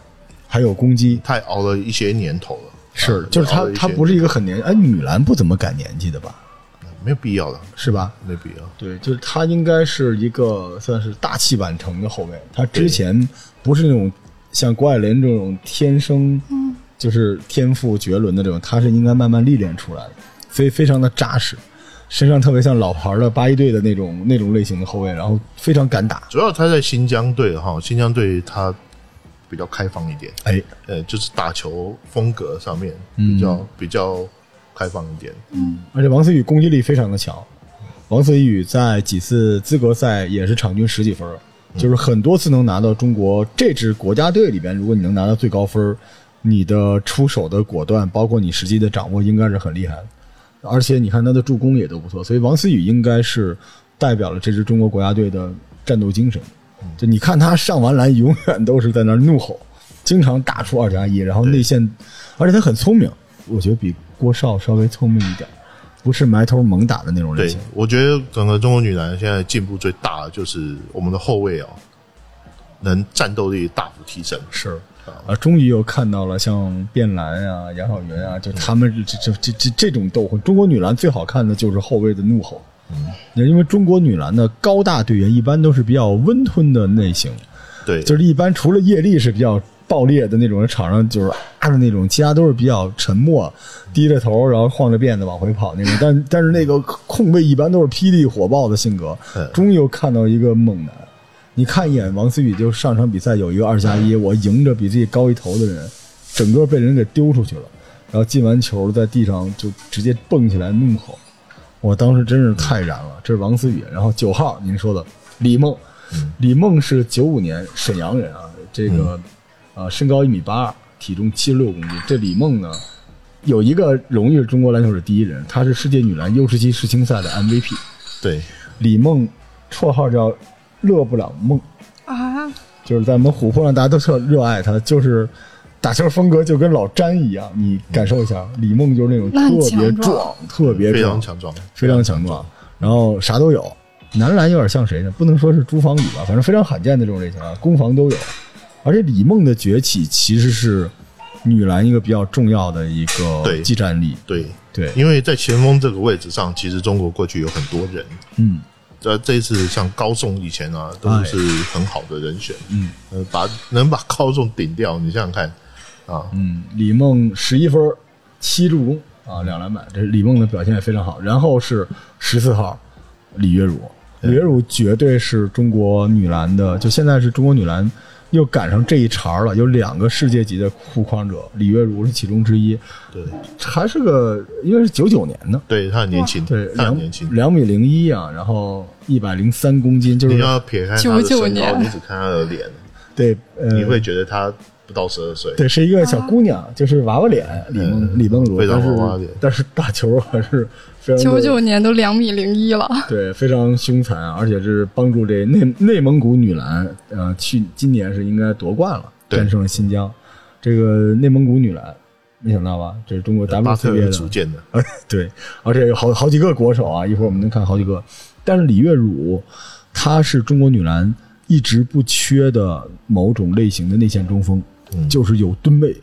还有攻击。他也熬了一些年头了，是啊，就是他他不是一个很年，哎，女篮不怎么赶年纪的吧？没有必要的，是吧？没必要。对，就是他应该是一个算是大器晚成的后卫。他之前不是那种像郭艾伦这种天生，就是天赋绝伦的这种，他是应该慢慢历练出来的，非非常的扎实，身上特别像老牌的八一队的那种那种类型的后卫，然后非常敢打。主要他在新疆队哈，新疆队他比较开放一点，哎，呃，就是打球风格上面比较、比较开放一点。嗯。而且王思雨攻击力非常的强，王思雨在几次资格赛也是场均十几分，就是很多次能拿到中国这支国家队里边，如果你能拿到最高分，你的出手的果断，包括你实际的掌握，应该是很厉害的。而且你看他的助攻也都不错，所以王思雨应该是代表了这支中国国家队的战斗精神。就你看他上完篮，永远都是在那儿怒吼，经常打出二加一，然后内线，而且他很聪明，我觉得比郭少稍微聪明一点，不是埋头猛打的那种类对型。，我觉得整个中国女篮现在进步最大的就是我们的后卫哦，能战斗力大幅提升。是啊，终于又看到了像卞兰啊、杨晓云啊，就他们这这这这这种斗魂。中国女篮最好看的就是后卫的怒吼，嗯，因为中国女篮的高大队员一般都是比较温吞的类型，对，就是一般除了叶丽是比较爆裂的那种，场上就是啊的那种，其他都是比较沉默，低着头然后晃着辫子往回跑那种。但但是那个控卫一般都是霹雳火爆的性格嗯。终于又看到一个猛男，你看一眼王思雨，就上场比赛有一个二加一，我迎着比自己高一头的人，整个被人给丢出去了，然后进完球在地上就直接蹦起来怒吼。我当时真是太燃了，这是王思雨。然后九号您说的李梦，李梦是九五年沈阳人啊，这个、呃身高一米八二，体重七十六公斤。这李梦呢，有一个荣誉是中国篮球史第一人，她是世界女篮 U 十七世青赛的 MVP。对，李梦绰号叫勒布朗梦，啊，就是在我们琥珀上大家都特热爱她，就是打球风格就跟老詹一样。你感受一下，李梦就是那种特别壮壮、特别非常强壮，非常强壮，然后啥都有。男篮有点像谁呢？不能说是朱芳雨吧，反正非常罕见的这种类型啊，攻防都有。而且李梦的崛起其实是女篮一个比较重要的一个对技战力。对，对，因为在前锋这个位置上，其实中国过去有很多人，嗯，这这一次像高颂以前啊，都是很好的人选，嗯，呃，把能把高颂顶掉，你想想看啊，嗯，李梦十一分七助攻啊，两篮板，这李梦的表现也非常好。然后是十四号李月汝，李月汝绝对是中国女篮的，就现在是中国女篮又赶上这一茬了，有两个世界级的护框者，李月汝是其中之一，对。还是个应该是九九年的，对，他很年轻，对，他很两年轻。两米零一啊，然后一百零三公斤，就是你要撇开他的99身高，你只看他的脸，对，呃，你会觉得他不到十二岁。对，是一个小姑娘，就是娃娃脸，李梦嗯李梦如，非常但是娃娃脸但是打球还是非常九九年都两米零一了，对，非常凶残，而且是帮助这内内蒙古女篮，呃，去今年是应该夺冠了，对战胜了新疆。这个内蒙古女篮，没想到吧？这是中国巴特 WCBA 组的，建的，呃，对，而且有好好几个国手啊，一会儿我们能看好几个。但是李月汝，她是中国女篮一直不缺的某种类型的内线中锋，嗯就是有吨位，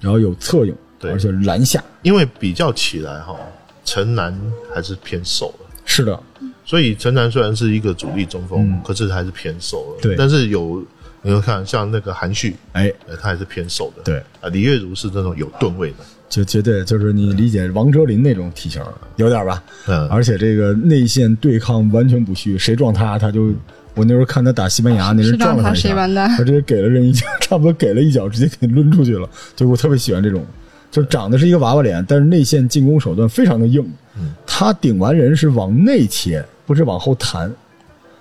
然后有侧影，而且篮下。因为比较起来哈，陈楠还是偏瘦的。是的，所以陈楠虽然是一个主力中锋，嗯可是还是偏瘦的。对但是有你会看像那个韩旭，哎，呃，他还是偏瘦的。对，啊，李月如是那种有吨位的。就绝对就是你理解王哲林那种体型，有点吧？嗯，而且这个内线对抗完全不虚，谁撞他他就。我那时候看他打西班牙，那人撞了一下，他直接给了人一脚，差不多给了一脚，直接给抡出去了。就我特别喜欢这种，就长得是一个娃娃脸，但是内线进攻手段非常的硬。他顶完人是往内切，不是往后弹，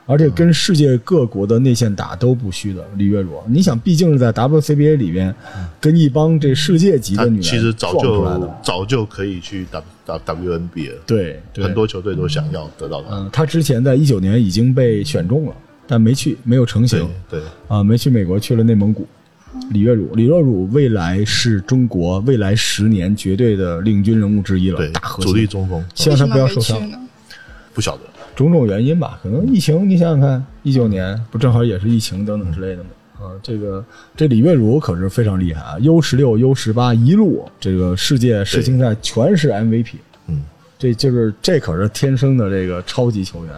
而且跟世界各国的内线打都不虚的。李月汝，你想，毕竟是在 WCBA 里边，跟一帮这世界级的女人其实早撞出来就，早就可以去 W W WNB 了，对，对很多球队都想要得到他。嗯，他之前在一九年已经被选中了，但没去，没有成型对，啊，没去美国，去了内蒙古。李月汝，李月汝未来是中国未来十年绝对的领军人物之一了，对大核心主力中锋希望他为什么没不要受伤去。呢？不晓得。种种原因吧，可能疫情，你想想看，一九年不正好也是疫情等等之类的吗？啊，这个这李月汝可是非常厉害啊，U 十六、U 十八一路这个世界世青赛全是 MVP，嗯，这就是这可是天生的这个超级球员。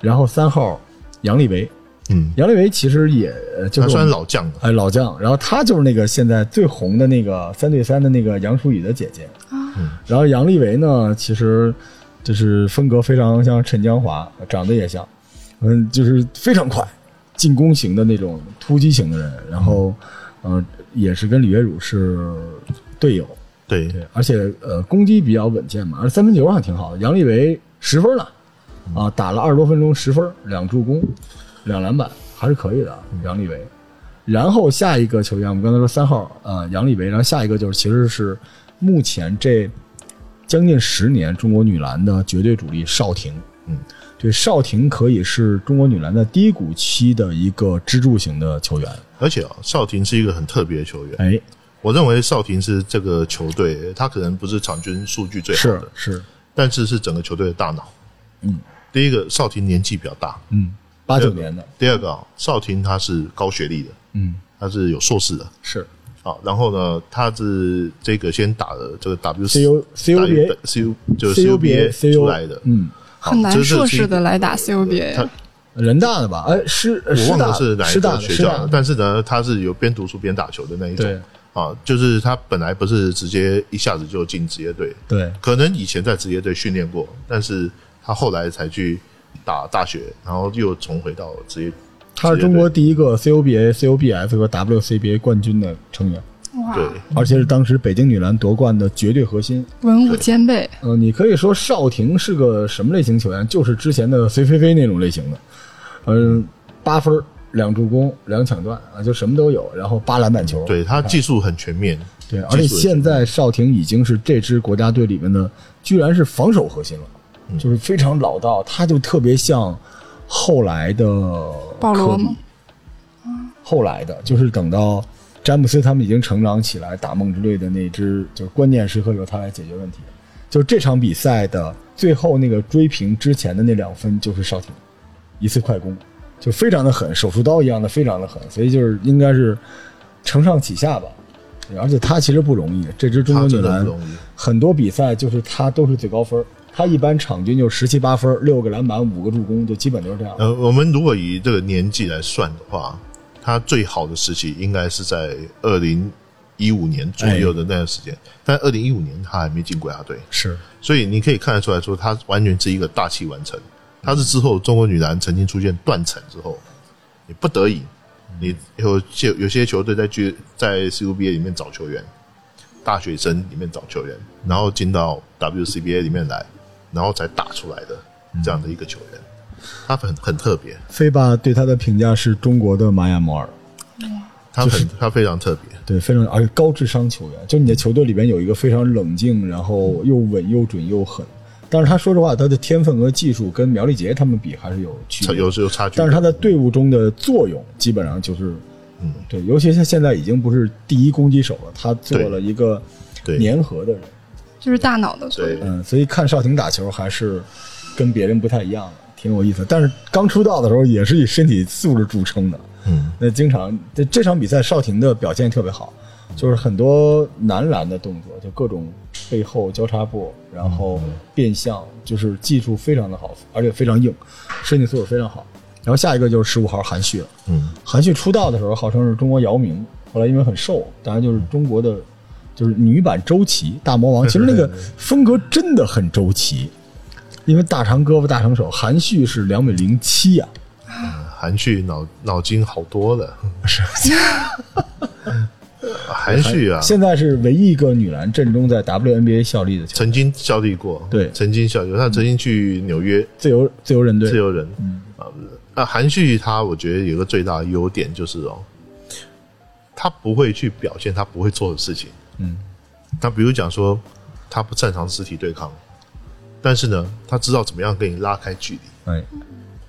然后三号杨利维，嗯，杨利维其实也呃就他算是老将了。哎老将，然后他就是那个现在最红的那个三对三的那个杨舒雨的姐姐啊。然后杨利维呢，其实就是风格非常像陈江华，长得也像，嗯，就是非常快，进攻型的那种突击型的人。然后，呃，也是跟李月汝是队友，对，对，而且呃攻击比较稳健嘛，而三分球还挺好的。杨利维十分了，啊，打了二十多分钟，十分，两助攻，两篮板，还是可以的。杨利维，然后下一个球员，我们刚才说三号呃、杨利维，然后下一个就是其实是目前这将近十年中国女篮的绝对主力邵婷。嗯，对，邵婷可以是中国女篮在低谷期的一个支柱型的球员。而且啊，邵婷是一个很特别的球员。哎，我认为邵婷是这个球队，她可能不是场均数据最好的，是，但是是整个球队的大脑。嗯，第一个，邵婷年纪比较大；嗯，八九年的，第二个啊，邵婷她是高学历的，嗯，她是有硕士的。是啊，然后呢，他是这个先打的这个 W CU CUBA CU 就是 CUBA CUBA 出来的，嗯。很难硕士的来打 CUBA，他人大的吧？哎，师我忘了是哪一个学校了，但是呢，他是有边读书边打球的那一种啊，就是他本来不是直接一下子就进职业队，对可能以前在职业队训练过，但是他后来才去打大学，然后又重回到职业。他是中国第一个 CUBA、CUBS 和 WCBA 冠军的成员，哇，对，而且是当时北京女篮夺冠的绝对核心。文武兼备，呃，你可以说邵婷是个什么类型球员？就是之前的隋菲菲那种类型的，嗯，八分两助攻两抢断啊，就什么都有，然后八篮板球。对他技术很全面，对，而且现在邵婷已经是这支国家队里面的，居然是防守核心了，嗯。就是非常老道，他就特别像后来的保罗吗？后来的，就是等到詹姆斯他们已经成长起来，打梦之队的那支，就是关键时刻由他来解决问题。就这场比赛的最后那个追平之前的那两分，就是少婷一次快攻，就非常的狠，手术刀一样的非常的狠，所以就是应该是承上启下吧。而且他其实不容易，这支中国女篮。很多比赛就是他都是最高分儿，他一般场均就十七八分儿，六个篮板，五个助攻，就基本就是这样。呃，我们如果以这个年纪来算的话，他最好的时期应该是在二零一五年左右的那段时间，但二零一五年他还没进国家队，是，所以你可以看得出来说，他完全是一个大器晚成。他是之后中国女篮曾经出现断层之后，你不得已，你有些有些球队在去在 CUBA 里面找球员，大学生里面找球员，然后进到 WCBA 里面来，然后才打出来的这样的一个球员，他很很特别，飞霸对他的评价是中国的马雅摩尔，他很他非常特别。对，非常而且高智商球员，就你的球队里边有一个非常冷静，然后又稳又准又狠。但是他说实话，他的天分和技术跟苗立杰他们比还是有区别。的，有是有差距，但是他在队伍中的作用基本上就是，嗯，对，尤其他现在已经不是第一攻击手了，他做了一个对。粘合的人，就是大脑的作用。嗯，所以看邵婷打球还是跟别人不太一样的，挺有意思。但是刚出道的时候也是以身体素质著称的，嗯，那经常这这场比赛邵婷的表现特别好，就是很多男篮的动作，就各种背后交叉步，然后变向，就是技术非常的好，而且非常硬，身体素质非常好。然后下一个就是十五号韩旭了，嗯，韩旭出道的时候号称是中国姚明，后来因为很瘦，当然就是中国的就是女版周琦大魔王。其实那个风格真的很周琦，因为大长胳膊大长手。韩旭是两米零七啊，韩旭脑脑筋好多了，是 韩旭啊，现在是唯一一个女篮阵中在 WNBA 效力的，曾经效力过，对曾经效力过，他曾经去纽约自由自由人队自。由人，嗯啊，那韩旭他我觉得有个最大的优点就是哦，他不会去表现他不会做的事情，嗯，他比如讲说他不擅长肢体对抗，但是呢，他知道怎么样跟你拉开距离，哎，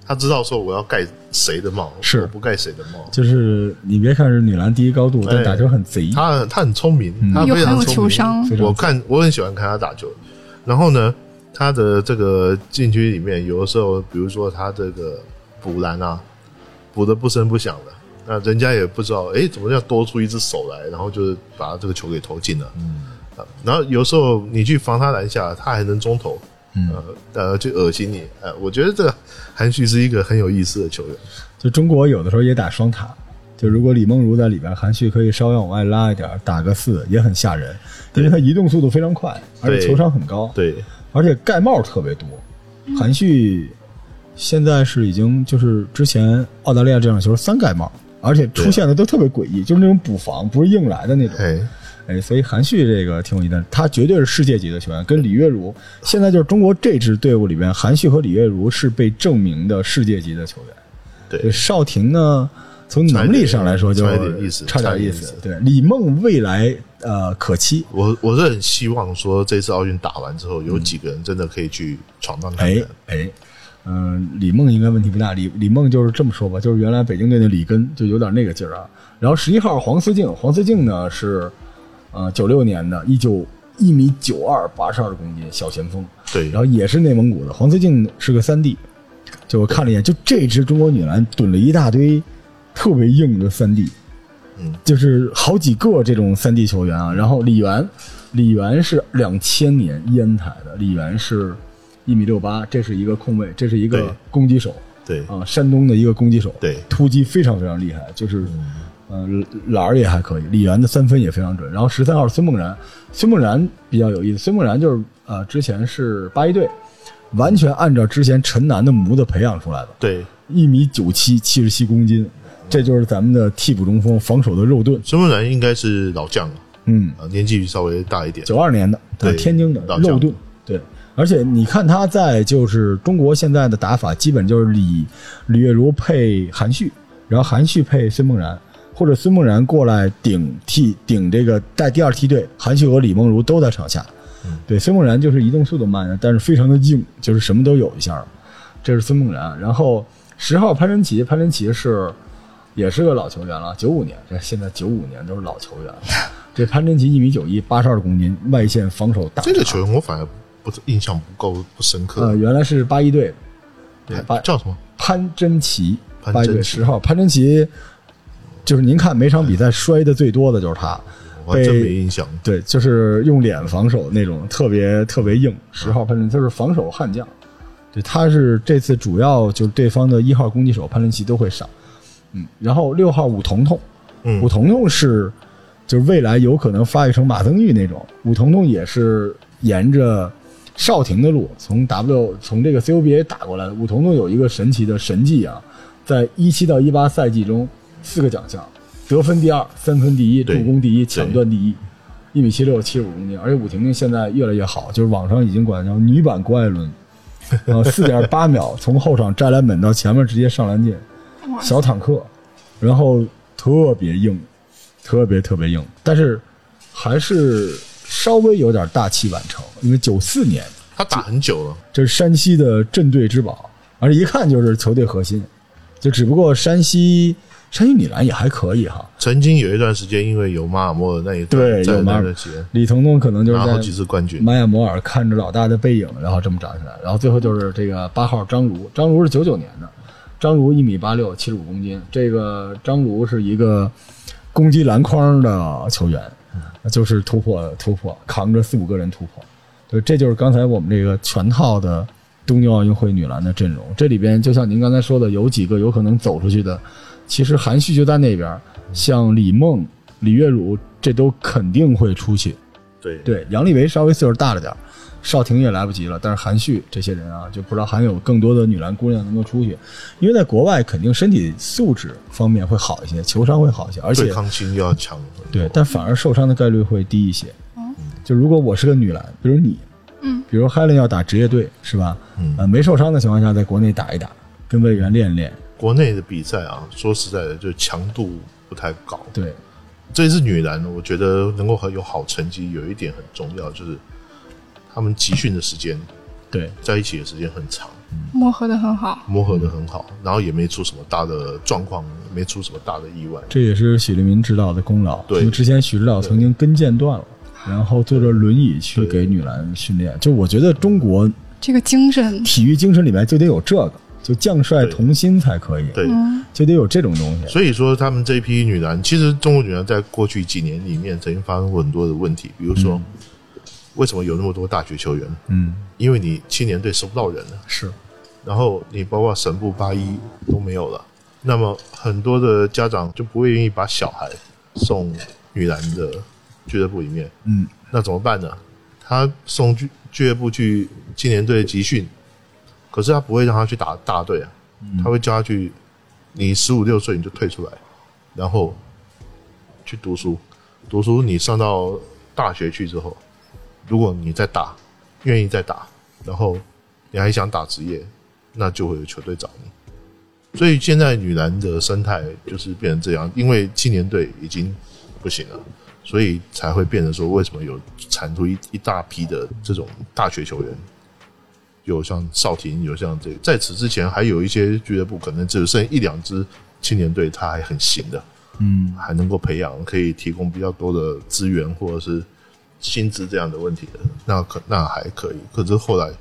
他知道说我要盖谁的帽，是。我不盖谁的帽，就是你别看是女篮第一高度，但哎打球很贼。他他很聪明，他非常聪明球商我看我很喜欢看他打球，然后呢，他的这个禁区里面，有的时候，比如说他这个补篮啊，补的不声不响的，那人家也不知道，诶，怎么样多出一只手来，然后就是把这个球给投进了。嗯，然后有时候你去防他篮下，他还能中投。嗯呃，呃，就恶心你，呃，我觉得这个韩旭是一个很有意思的球员，就中国有的时候也打双塔，就如果李梦茹在里边，韩旭可以稍微往外拉一点，打个四也很吓人，因为他移动速度非常快，而且球商很高，对，而且盖帽特别多。韩旭现在是已经就是之前澳大利亚这场球三盖帽，而且出现的都特别诡异，就是那种补防，不是硬来的那种。哎，哎，所以韩旭这个挺有意思的，他绝对是世界级的球员，跟李月如现在就是中国这支队伍里边，韩旭和李月如是被证明的世界级的球员。对，邵婷呢，从能力上来说就差点意思差点意思。对，李梦未来呃可期。我我是很希望说这次奥运打完之后，有几个人真的可以去闯荡看哎。哎，嗯、李梦应该问题不大。李李梦就是这么说吧，就是原来北京队的里根就有点那个劲儿啊。然后十一号黄思静，黄思静呢是呃九六年的，一九一米九二，八十二公斤，小前锋。对然后也是内蒙古的。黄思静是个三 D，就我看了一眼，就这支中国女篮囤了一大堆特别硬的三 D，嗯，就是好几个这种三 D 球员啊。然后李源，李源是两千年烟台的，李源是一米六八，这是一个控卫，这是一个攻击手对啊，山东的一个攻击手，对突击非常非常厉害，就是。嗯，篮儿也还可以，李源的三分也非常准。然后十三号孙梦然，孙梦然比较有意思。孙梦然就是呃，之前是八一队，完全按照之前陈楠的模子培养出来的，对，一米九七，七十七公斤，这就是咱们的替补中锋，防守的肉盾。孙梦然应该是老将了，嗯，啊，年纪稍微大一点。九二年的，对天津的肉盾，对。而且你看他在就是中国现在的打法，基本就是李李月如配韩旭，然后韩旭配孙梦然，或者孙梦然过来顶替顶这个带第二梯队，韩旭和李梦如都在场下。对，孙梦然就是移动速度慢，但是非常的硬，就是什么都有一下。这是孙梦然，然后十号潘臻奇，潘臻奇是也是个老球员了，九五年，这现在九五年都是老球员了。这潘臻奇一米九一，八十二公斤，外线防守大。这个球员我反而不印象不够不深刻。呃，原来是八一队，对，八叫什么？潘真奇，潘八一队十号，潘真奇，就是您看每场比赛摔的最多的就是他，我还真没印象。对，就是用脸防守那种，特别特别硬。十号潘林就是防守悍将，对，他是这次主要就是对方的一号攻击手潘林奇都会上，嗯，然后六号武彤彤，嗯武彤彤是就是未来有可能发育成马增玉那种，武彤彤也是沿着少廷的路从 W 从这个 CUBA 打过来的。武彤彤有一个神奇的神迹啊，在一七到一八赛季中四个奖项，得分第二，三分第一，助攻第一，抢断第一。一米七六，七十五公斤，而且武婷婷现在越来越好，就是网上已经管叫女版郭艾伦，呃，四点八秒从后场摘篮板到前面直接上篮进，小坦克，然后特别硬，特别特别硬，但是还是稍微有点大器晚成，因为九四年他打很久了，这是山西的镇队之宝，而且一看就是球队核心，就只不过山西山西女篮也还可以哈，曾经有一段时间，因为有马尔默的那一在对有马尔那段时间李彤彤可能就是拿好几在次冠军。马尔摩尔看着老大的背影，然后这么长起来，然后最后就是这个八号张茹，张茹是九九年的，张茹一米八六，七十五公斤，这个张茹是一个攻击篮筐的球员，就是突破突破，扛着四五个人突破，对，这就是刚才我们这个全套的东京奥运会女篮的阵容。这里边就像您刚才说的，有几个有可能走出去的，其实韩旭就在那边，像李梦、李月汝，这都肯定会出去。对对，杨利维稍微岁数大了点儿，邵婷也来不及了，但是韩旭这些人啊，就不知道还有更多的女篮姑娘能够出去，因为在国外肯定身体素质方面会好一些，球商会好一些，而且对抗性又要强。对，但反而受伤的概率会低一些。嗯就如果我是个女篮，比如你，嗯，比如 Helen 要打职业队是吧？嗯呃，没受伤的情况下，在国内打一打，跟队员练一练，国内的比赛啊，说实在的，就强度不太高。对，这一次女篮，我觉得能够很有好成绩，有一点很重要，就是他们集训的时间对，在一起的时间很长，磨合的很好。磨合的很好，然后也没出什么大的状况，没出什么大的意外。这也是许立民指导的功劳。对因为之前许指导曾经跟腱断了，然后坐着轮椅去给女篮训练。就我觉得中国这个精神，体育精神里面就得有这个，就将帅对同心才可以，对，嗯，就得有这种东西。所以说他们这一批女篮，其实中国女篮在过去几年里面曾经发生过很多的问题，比如说、为什么有那么多大学球员？嗯，因为你青年队收不到人了，是，然后你包括神部八一都没有了，那么很多的家长就不会愿意把小孩送女篮的俱乐部里面，嗯，那怎么办呢？他送俱俱乐部去青年队集训，可是他不会让他去打大队啊，他会叫他去，你十五六岁你就退出来，然后去读书，读书你上到大学去之后，如果你再打，愿意再打，然后你还想打职业，那就会有球队找你。所以现在女篮的生态就是变成这样，因为青年队已经不行了，所以才会变成说，为什么有产出一一大批的这种大学球员，有像少廷，有像这个，在此之前还有一些俱乐部可能只剩一两支青年队，他还很行的，嗯，还能够培养，可以提供比较多的资源或者是薪资这样的问题的，那可那还可以。可是后来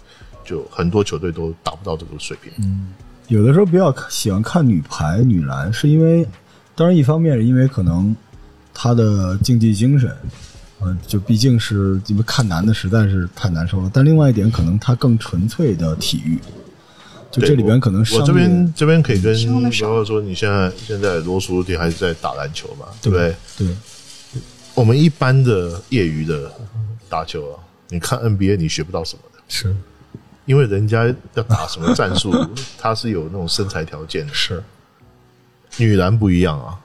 就很多球队都达不到这个水平。嗯有的时候比较喜欢看女排、女篮，是因为，当然一方面是因为可能她的竞技精神，嗯、就毕竟是因为看男的实在是太难受了。但另外一点，可能他更纯粹的体育，就这里边可能我商业这边这边可以跟，伤得少比方说你现在现在罗叔弟还是在打篮球嘛，对不对？对我们一般的业余的打球啊，你看 NBA 你学不到什么的，是因为人家要打什么战术，他是有那种身材条件的。是，女篮不一样啊，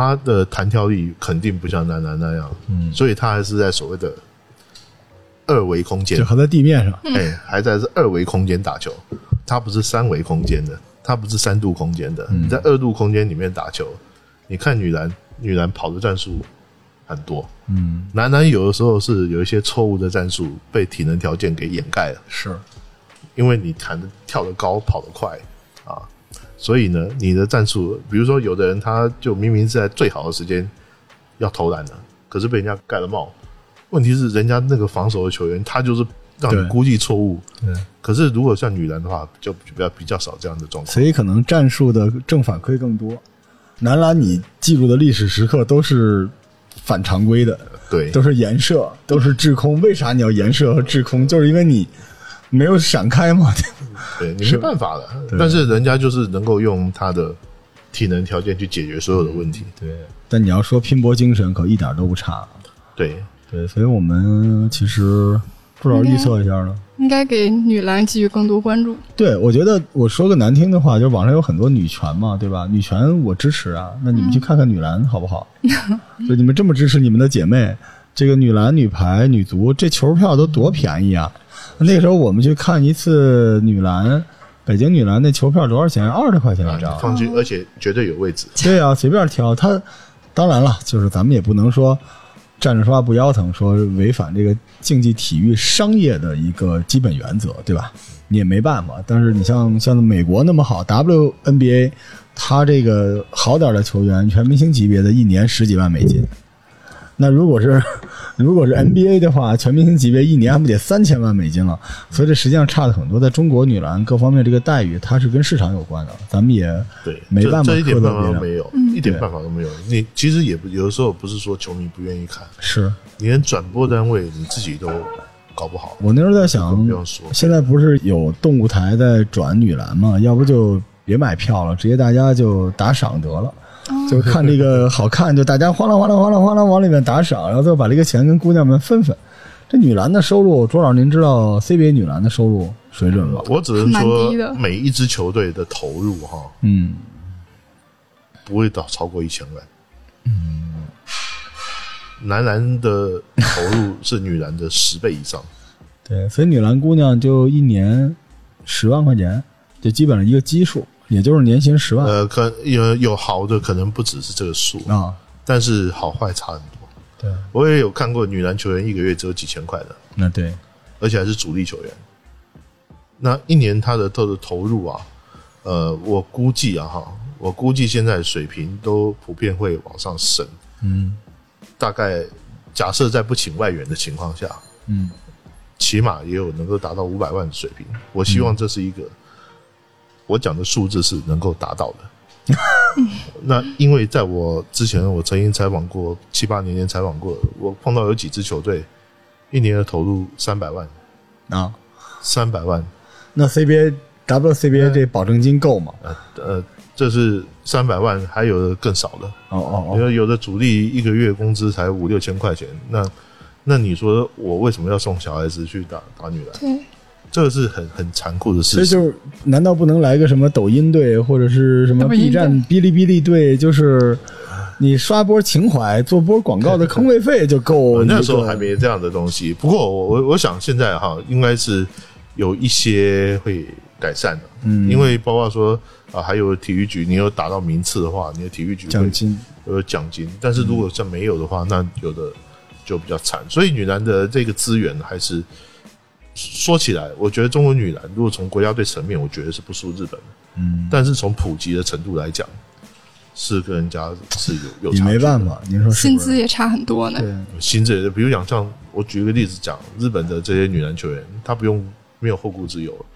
她的弹跳力肯定不像男篮那样，嗯。所以他还是在所谓的二维空间。就，还在地面上，哎，还在是二维空间打球，他不是三维空间的，他不是三度空间的。嗯。你在二度空间里面打球，你看女篮，女篮跑的战术很多，嗯，男篮有的时候是有一些错误的战术被体能条件给掩盖了，是，因为你弹的跳得高，跑得快啊，所以呢，你的战术，比如说有的人他就明明是在最好的时间要投篮的，可是被人家盖了帽。问题是人家那个防守的球员，他就是让对你估计错误。对，可是如果像女篮的话，就比较比较少这样的状况。所以可能战术的正反馈更多。男篮你记录的历史时刻都是反常规的，对，都是颜射，都是滞空。为啥你要颜射和滞空？就是因为你没有闪开嘛。对你没办法的，但是人家就是能够用他的体能条件去解决所有的问题。对，但你要说拼搏精神，可一点都不差。对对，所以我们其实不知道预测一下呢。应该给女篮给予更多关注。对，我觉得我说个难听的话，就是网上有很多女权嘛，对吧？女权我支持啊，那你们去看看女篮好不好？就你们这么支持你们的姐妹，这个女篮、女排、女足，这球票都多便宜啊！那个时候我们去看一次女篮，北京女篮那球票多少钱？二十块钱一张。而且绝对有位置。对啊，随便挑。他当然了，就是咱们也不能说站着说话不腰疼，说违反这个竞技体育商业的一个基本原则，对吧？你也没办法。但是你像像美国那么好，WNBA，他这个好点的球员，全明星级别的，一年十几万美金。那如果是 如果是 NBA 的话，全明星级别一年还不得三千万美金了？所以这实际上差的很多。在中国女篮各方面这个待遇，它是跟市场有关的，咱们也对，没办法一点办法。都没有，一点办法都没有。你其实也不有的时候不是说球迷不愿意看，是你连转播单位你自己都搞不好。我那时候在想不用说，现在不是有动物台在转女篮吗？要不就别买票了，直接大家就打赏得了。就 看这个好看，就大家哗啦哗啦哗啦哗啦往里面打赏，然后最后把这个钱跟姑娘们分分。这女篮的收入，卓老您知道 CBA 女篮的收入水准吗？我只能说，每一支球队的投入哈，嗯，不会到超过一千万。嗯，男篮的投入是女篮的十倍以上。对，所以女篮姑娘就一年十万块钱，就基本上一个基数，也就是年薪十万呃，可有有好的可能不只是这个数，啊。但是好坏差很多。对，我也有看过女篮球员一个月只有几千块的，那对，而且还是主力球员。那一年他的他的投入啊，呃，我估计啊哈，我估计现在水平都普遍会往上升。嗯大概假设在不请外援的情况下，嗯，起码也有能够达到五百万的水平。我希望这是一个、我讲的数字是能够达到的。那因为在我之前，我曾经采访过七八年前采访过，我碰到有几支球队一年的投入三百万，啊，三百万，那 CBA WCBA 这保证金够吗？呃呃，这是三百万，还有的更少的。哦哦因哦，为有的主力一个月工资才五六千块钱，那那你说我为什么要送小孩子去打打女篮？对，这个是很很残酷的事情。所以就是，难道不能来个什么抖音队或者是什么 B 站、哔哩哔哩队？就是你刷波情怀，做波广告的坑位费就够。那时候还没这样的东西，不过我我我想现在哈，应该是有一些会改善的，嗯因为包括说啊，还有体育局，你有打到名次的话，你的体育局奖金。有奖金，但是如果像没有的话，那有的就比较惨。所以女篮的这个资源还是说起来，我觉得中国女篮如果从国家队层面，我觉得是不输日本的，嗯，但是从普及的程度来讲，是跟人家是有有也差距的。没办法，您说是薪不是？资也差很多呢。对，薪资也，比如讲像我举个例子讲，日本的这些女篮球员，她不用没有后顾之忧，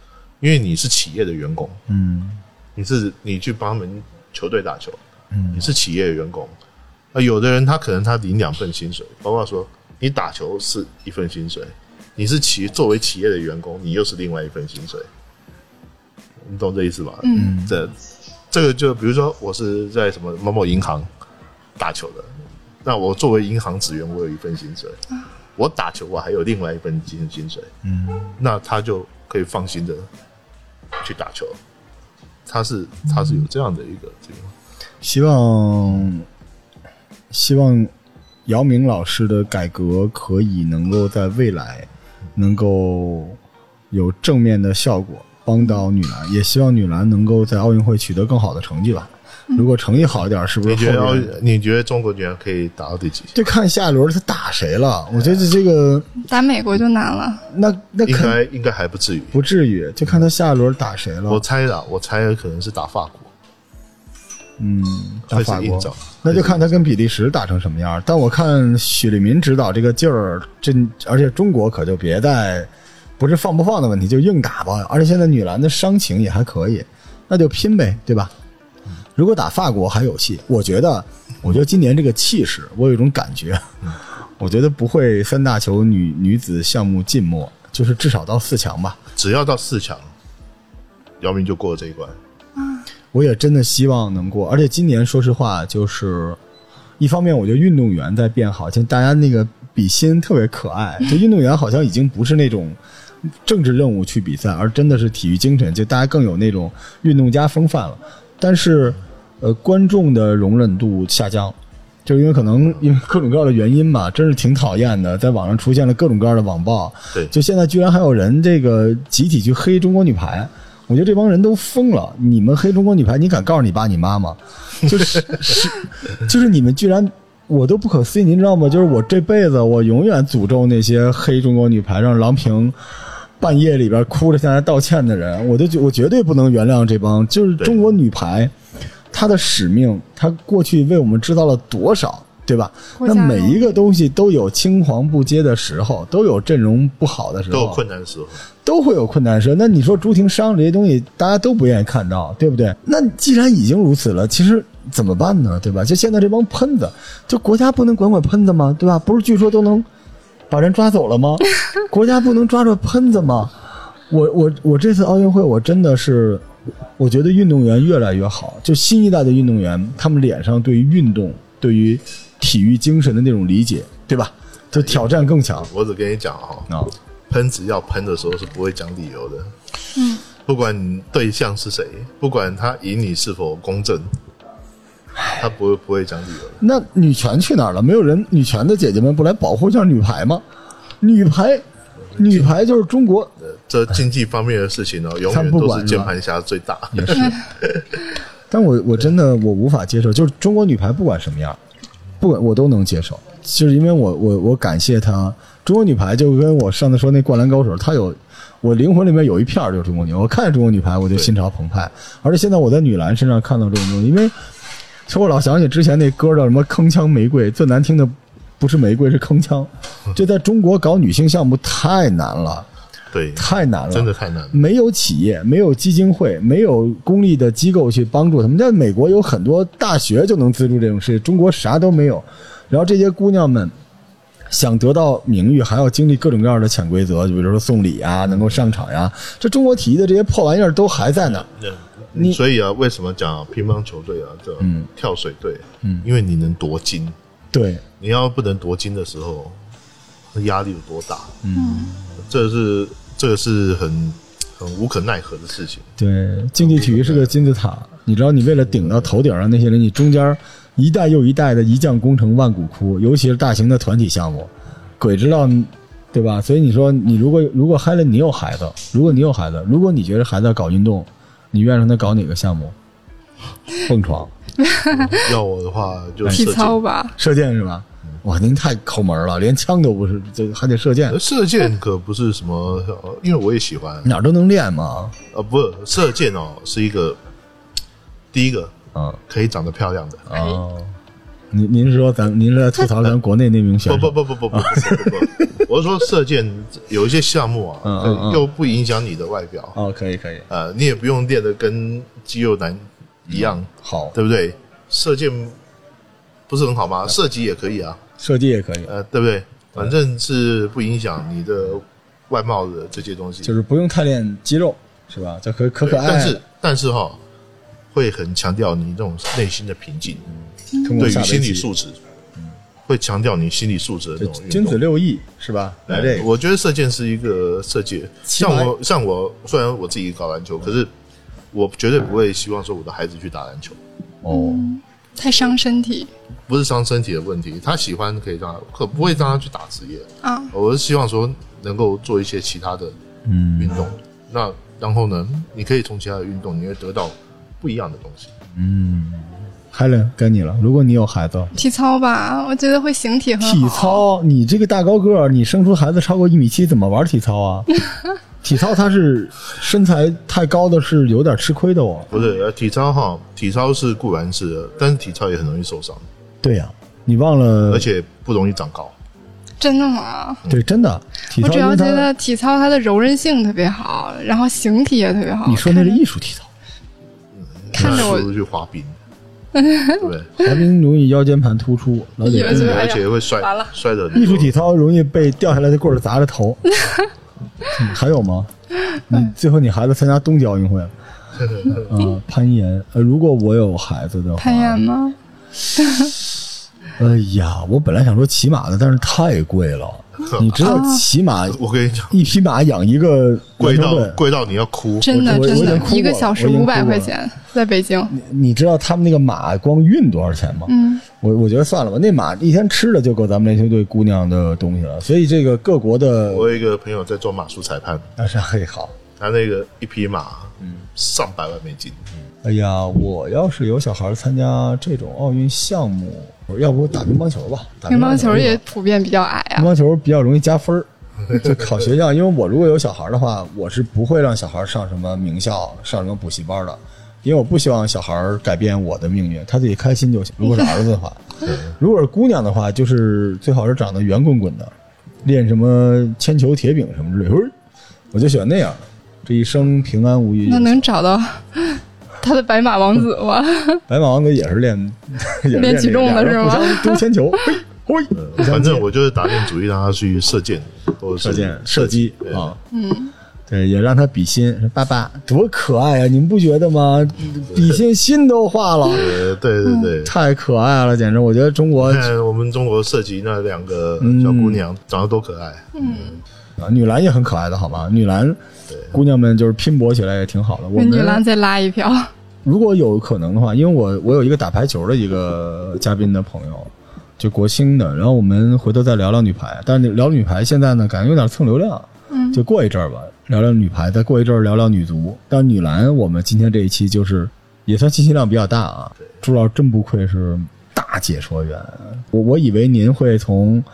因为你是企业的员工，嗯。你是你去帮他们球队打球，嗯。你是企业的员工。啊，有的人他可能他领两份薪水，包括说你打球是一份薪水，你是企作为企业的员工，你又是另外一份薪水，你懂这意思吧？嗯，这这个就比如说我是在什么某某银行打球的，那我作为银行职员，我有一份薪水，我打球我还有另外一份薪薪水，嗯，那他就可以放心的去打球。他是他是有这样的一个这个，希望希望姚明老师的改革可以能够在未来能够有正面的效果，帮到女篮，也希望女篮能够在奥运会取得更好的成绩吧。如果成绩好一点，是不是你觉得你觉得中国女篮可以打到第几？就看下一轮他打谁了？我觉得这个打美国就难了。那那应肯该应该还不至于。不至于，就看他下一轮打谁了。我猜的，我猜可能是打法国，嗯，打法国，那就看他跟比利时打成什么样。但我看许利民指导这个劲儿，这而且中国可就别再不是放不放的问题，就硬打吧。而且现在女篮的伤情也还可以，那就拼呗，对吧？如果打法国还有戏，我觉得，我觉得今年这个气势，我有一种感觉，我觉得不会三大球女女子项目静默，就是至少到四强吧。只要到四强，姚明就过了这一关。我也真的希望能过，而且今年说实话，就是一方面，我觉得运动员在变好，就大家那个比心特别可爱，就运动员好像已经不是那种政治任务去比赛，而真的是体育精神，就大家更有那种运动家风范了。但是，呃，观众的容忍度下降，就因为可能因为各种各样的原因吧，真是挺讨厌的，在网上出现了各种各样的网暴，对就现在居然还有人这个集体去黑中国女排，我觉得这帮人都疯了。你们黑中国女排，你敢告诉你爸你妈吗？就是 是，就是你们居然，我都不可思议，您知道吗？就是我这辈子我永远诅咒那些黑中国女排，让郎平半夜里边哭着向来道歉的人，我都觉我绝对不能原谅这帮。就是中国女排，她的使命，她过去为我们制造了多少，对吧？那每一个东西都有青黄不接的时候，都有阵容不好的时候，都有困难的时候，都会有困难的时候。那你说朱婷伤这些东西，大家都不愿意看到，对不对？那既然已经如此了，其实怎么办呢？对吧？就现在这帮喷子，就国家不能管管喷子吗？对吧？不是据说都能把人抓走了吗？国家不能抓住喷子吗？我我我这次奥运会，我真的是，我觉得运动员越来越好，就新一代的运动员，他们脸上对于运动、对于体育精神的那种理解，对吧？就挑战更强我只跟你讲哈、啊！喷子要喷的时候是不会讲理由的。嗯，不管你对象是谁，不管他赢你是否公正，他不会不会讲理由的。那女权去哪儿了？没有人女权的姐姐们不来保护一下女排吗？女排，女排就是中国呃这经济方面的事情呢，永远都是键盘侠最大。也是，但我我真的我无法接受，就是中国女排不管什么样，不管我都能接受，就是因为我我我感谢她。中国女排就跟我上次说那灌篮高手，她有我灵魂里面有一片就是中国女，我看见中国女排我就心潮澎湃，而且现在我在女篮身上看到这种东西，因为其实我老想起之前那歌叫什么“铿锵玫瑰”，最难听的不是玫瑰是铿锵，这在中国搞女性项目太难了，对，太难了，真的太难了。没有企业，没有基金会，没有公立的机构去帮助他们。在美国有很多大学就能资助这种事，中国啥都没有。然后这些姑娘们想得到名誉，还要经历各种各样的潜规则，就比如说送礼啊，能够上场呀。这中国体育的这些破玩意儿都还在呢。你所以啊，为什么讲乒乓球队啊，这嗯跳水队，嗯，因为你能夺金，对，你要不能夺金的时候，那压力有多大？嗯，这是这个是很很无可奈何的事情。对，竞技体育是个金字塔，你知道，你为了顶到头顶上那些人，你中间一代又一代的一将功成万骨枯，尤其是大型的团体项目，鬼知道，对吧？所以你说，你如果如果嗨了，你有孩子，如果你有孩子，如果你觉得孩子要搞运动，你愿意让他搞哪个项目？蹦床、要我的话就体，操吧，射箭是吧？哇，您太抠门了，连枪都不是，这还得射箭？射箭可不是什么，因为我也喜欢，哪儿都能练嘛。啊，不，射箭哦，是一个第一个啊，可以长得漂亮的啊。您您是说咱您在吐槽咱国内那名选手？不不不不不不不不不，我是说射箭有一些项目啊，又不影响你的外表哦，可以可以。呃，你也不用练的跟肌肉男一样好，对不对？射箭不是很好吗？射击也可以啊。射击也可以，呃，对不对？反正是不影响你的外貌的这些东西，就是不用太练肌肉，是吧？就可可可爱，但是但是哈，会很强调你这种内心的平静，对于心理素质，会强调你心理素质的这种。君子六艺是吧？来这个，我觉得射箭是一个射箭，像我像我虽然我自己搞篮球，可是我绝对不会希望说我的孩子去打篮球，哦，太伤身体不是伤身体的问题，他喜欢可以让他，可不会让他去打职业。啊。我是希望说能够做一些其他的嗯运动，那然后呢，你可以从其他的运动，你会得到不一样的东西。嗯，Helen 该你了。如果你有孩子，体操吧，我觉得会形体很好。体操，你这个大高个儿，你生出孩子超过一米七，怎么玩体操啊？体操它是身材太高的，是有点吃亏的哦。不是，呃，体操哈，体操是固然是，但是体操也很容易受伤，对呀、你忘了，而且不容易长高。真的吗？对，真的体操，我主要觉得体操它的柔韧性特别好，然后形体也特别好。你说那是艺术体操，看着我去滑冰，对 不对？滑冰容易腰间盘突出，而且会摔完了摔的艺术体操容易被掉下来的棍儿砸着头。嗯还有吗？你最后你孩子参加冬季奥运会了。啊，攀岩。呃，如果我有孩子的话，攀岩吗？哎呀，我本来想说骑马的，但是太贵了。你知道骑马我跟你讲，一匹马养一个贵到贵到你要哭。真的真的一个小时五百块钱，在北京。你你知道他们那个马光运多少钱吗？嗯，我我觉得算了吧，那马一天吃的就够咱们篮球队姑娘的东西了。所以这个各国的我有一个朋友在做马术裁判，那是很好。他那个一匹马，嗯，上百万美金。哎呀，我要是有小孩参加这种奥运项目，要不打乒乓球吧？打乒乓球也普遍比较矮啊。乒乓球比较容易加分儿。就考学校，因为我如果有小孩的话，我是不会让小孩上什么名校、上什么补习班的，因为我不希望小孩改变我的命运，他自己开心就行。如果是 儿子的话，如果是姑娘的话，就是最好是长得圆滚滚的，练什么铅球、铁饼什么之类的，我就喜欢那样的，这一生平安无虞那。能找到他的白马王子吗？白马王子也是练也是练举重的是吗丢铅球，嘿，嘿，反正我就是打定主意让他去射箭，或射箭、射击对啊，嗯，对，也让他比心，说爸爸多可爱啊，你们不觉得吗？比心心都化了，呃，对对对。太可爱了，简直！我觉得中国我们中国射击那两个小姑娘长得多可爱，啊，女篮也很可爱的，好吗？女篮姑娘们就是拼搏起来也挺好的。我跟们女篮再拉一票。如果有可能的话，因为我我有一个打排球的一个嘉宾的朋友，就国兴的，然后我们回头再聊聊女排。但是聊女排现在呢，感觉有点蹭流量，嗯，就过一阵儿吧，聊聊女排，再过一阵儿聊聊女足。但女篮，我们今天这一期就是也算信息量比较大啊。朱老师真不愧是大解说员，我我以为您会从。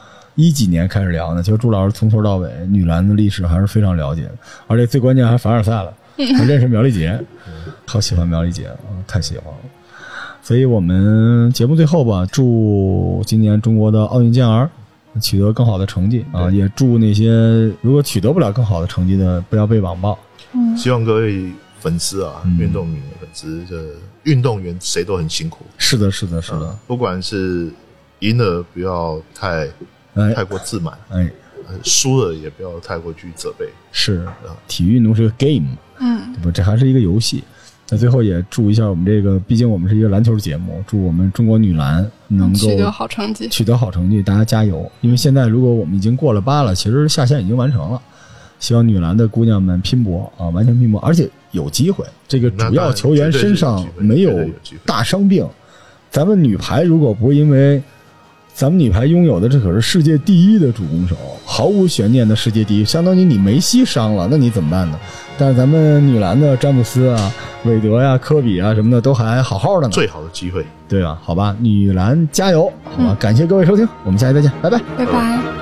一几年开始聊呢？其实朱老师从头到尾女篮的历史还是非常了解的，而且最关键还凡尔赛了，还 认识苗丽杰，好喜欢苗丽杰啊，太喜欢了。所以我们节目最后吧，祝今年中国的奥运健儿取得更好的成绩啊！也祝那些如果取得不了更好的成绩的，不要被网暴。希望各位粉丝啊，运动员粉丝这运动员谁都很辛苦，是的，是的，是的，不管是赢了不要太哎太过自满，哎，呃输了也不要太过去责备。是体育运动是个 game，嗯，对吧？这还是一个游戏。那最后也祝一下我们这个，毕竟我们是一个篮球节目，祝我们中国女篮能够取得好成绩。取得好成绩，大家加油！因为现在如果我们已经过了八了，其实下线已经完成了。希望女篮的姑娘们拼搏啊，完全拼搏，而且有机会。这个主要球员身上没有大伤病。咱们女排如果不是因为咱们女排拥有的这可是世界第一的主攻手，毫无悬念的世界第一，相当于你梅西伤了，那你怎么办呢？但是咱们女篮的詹姆斯啊、韦德呀、科比啊什么的都还好好的呢，最好的机会，对吧？好吧，女篮加油，好吧，感谢各位收听，我们下期再见，拜拜。拜拜。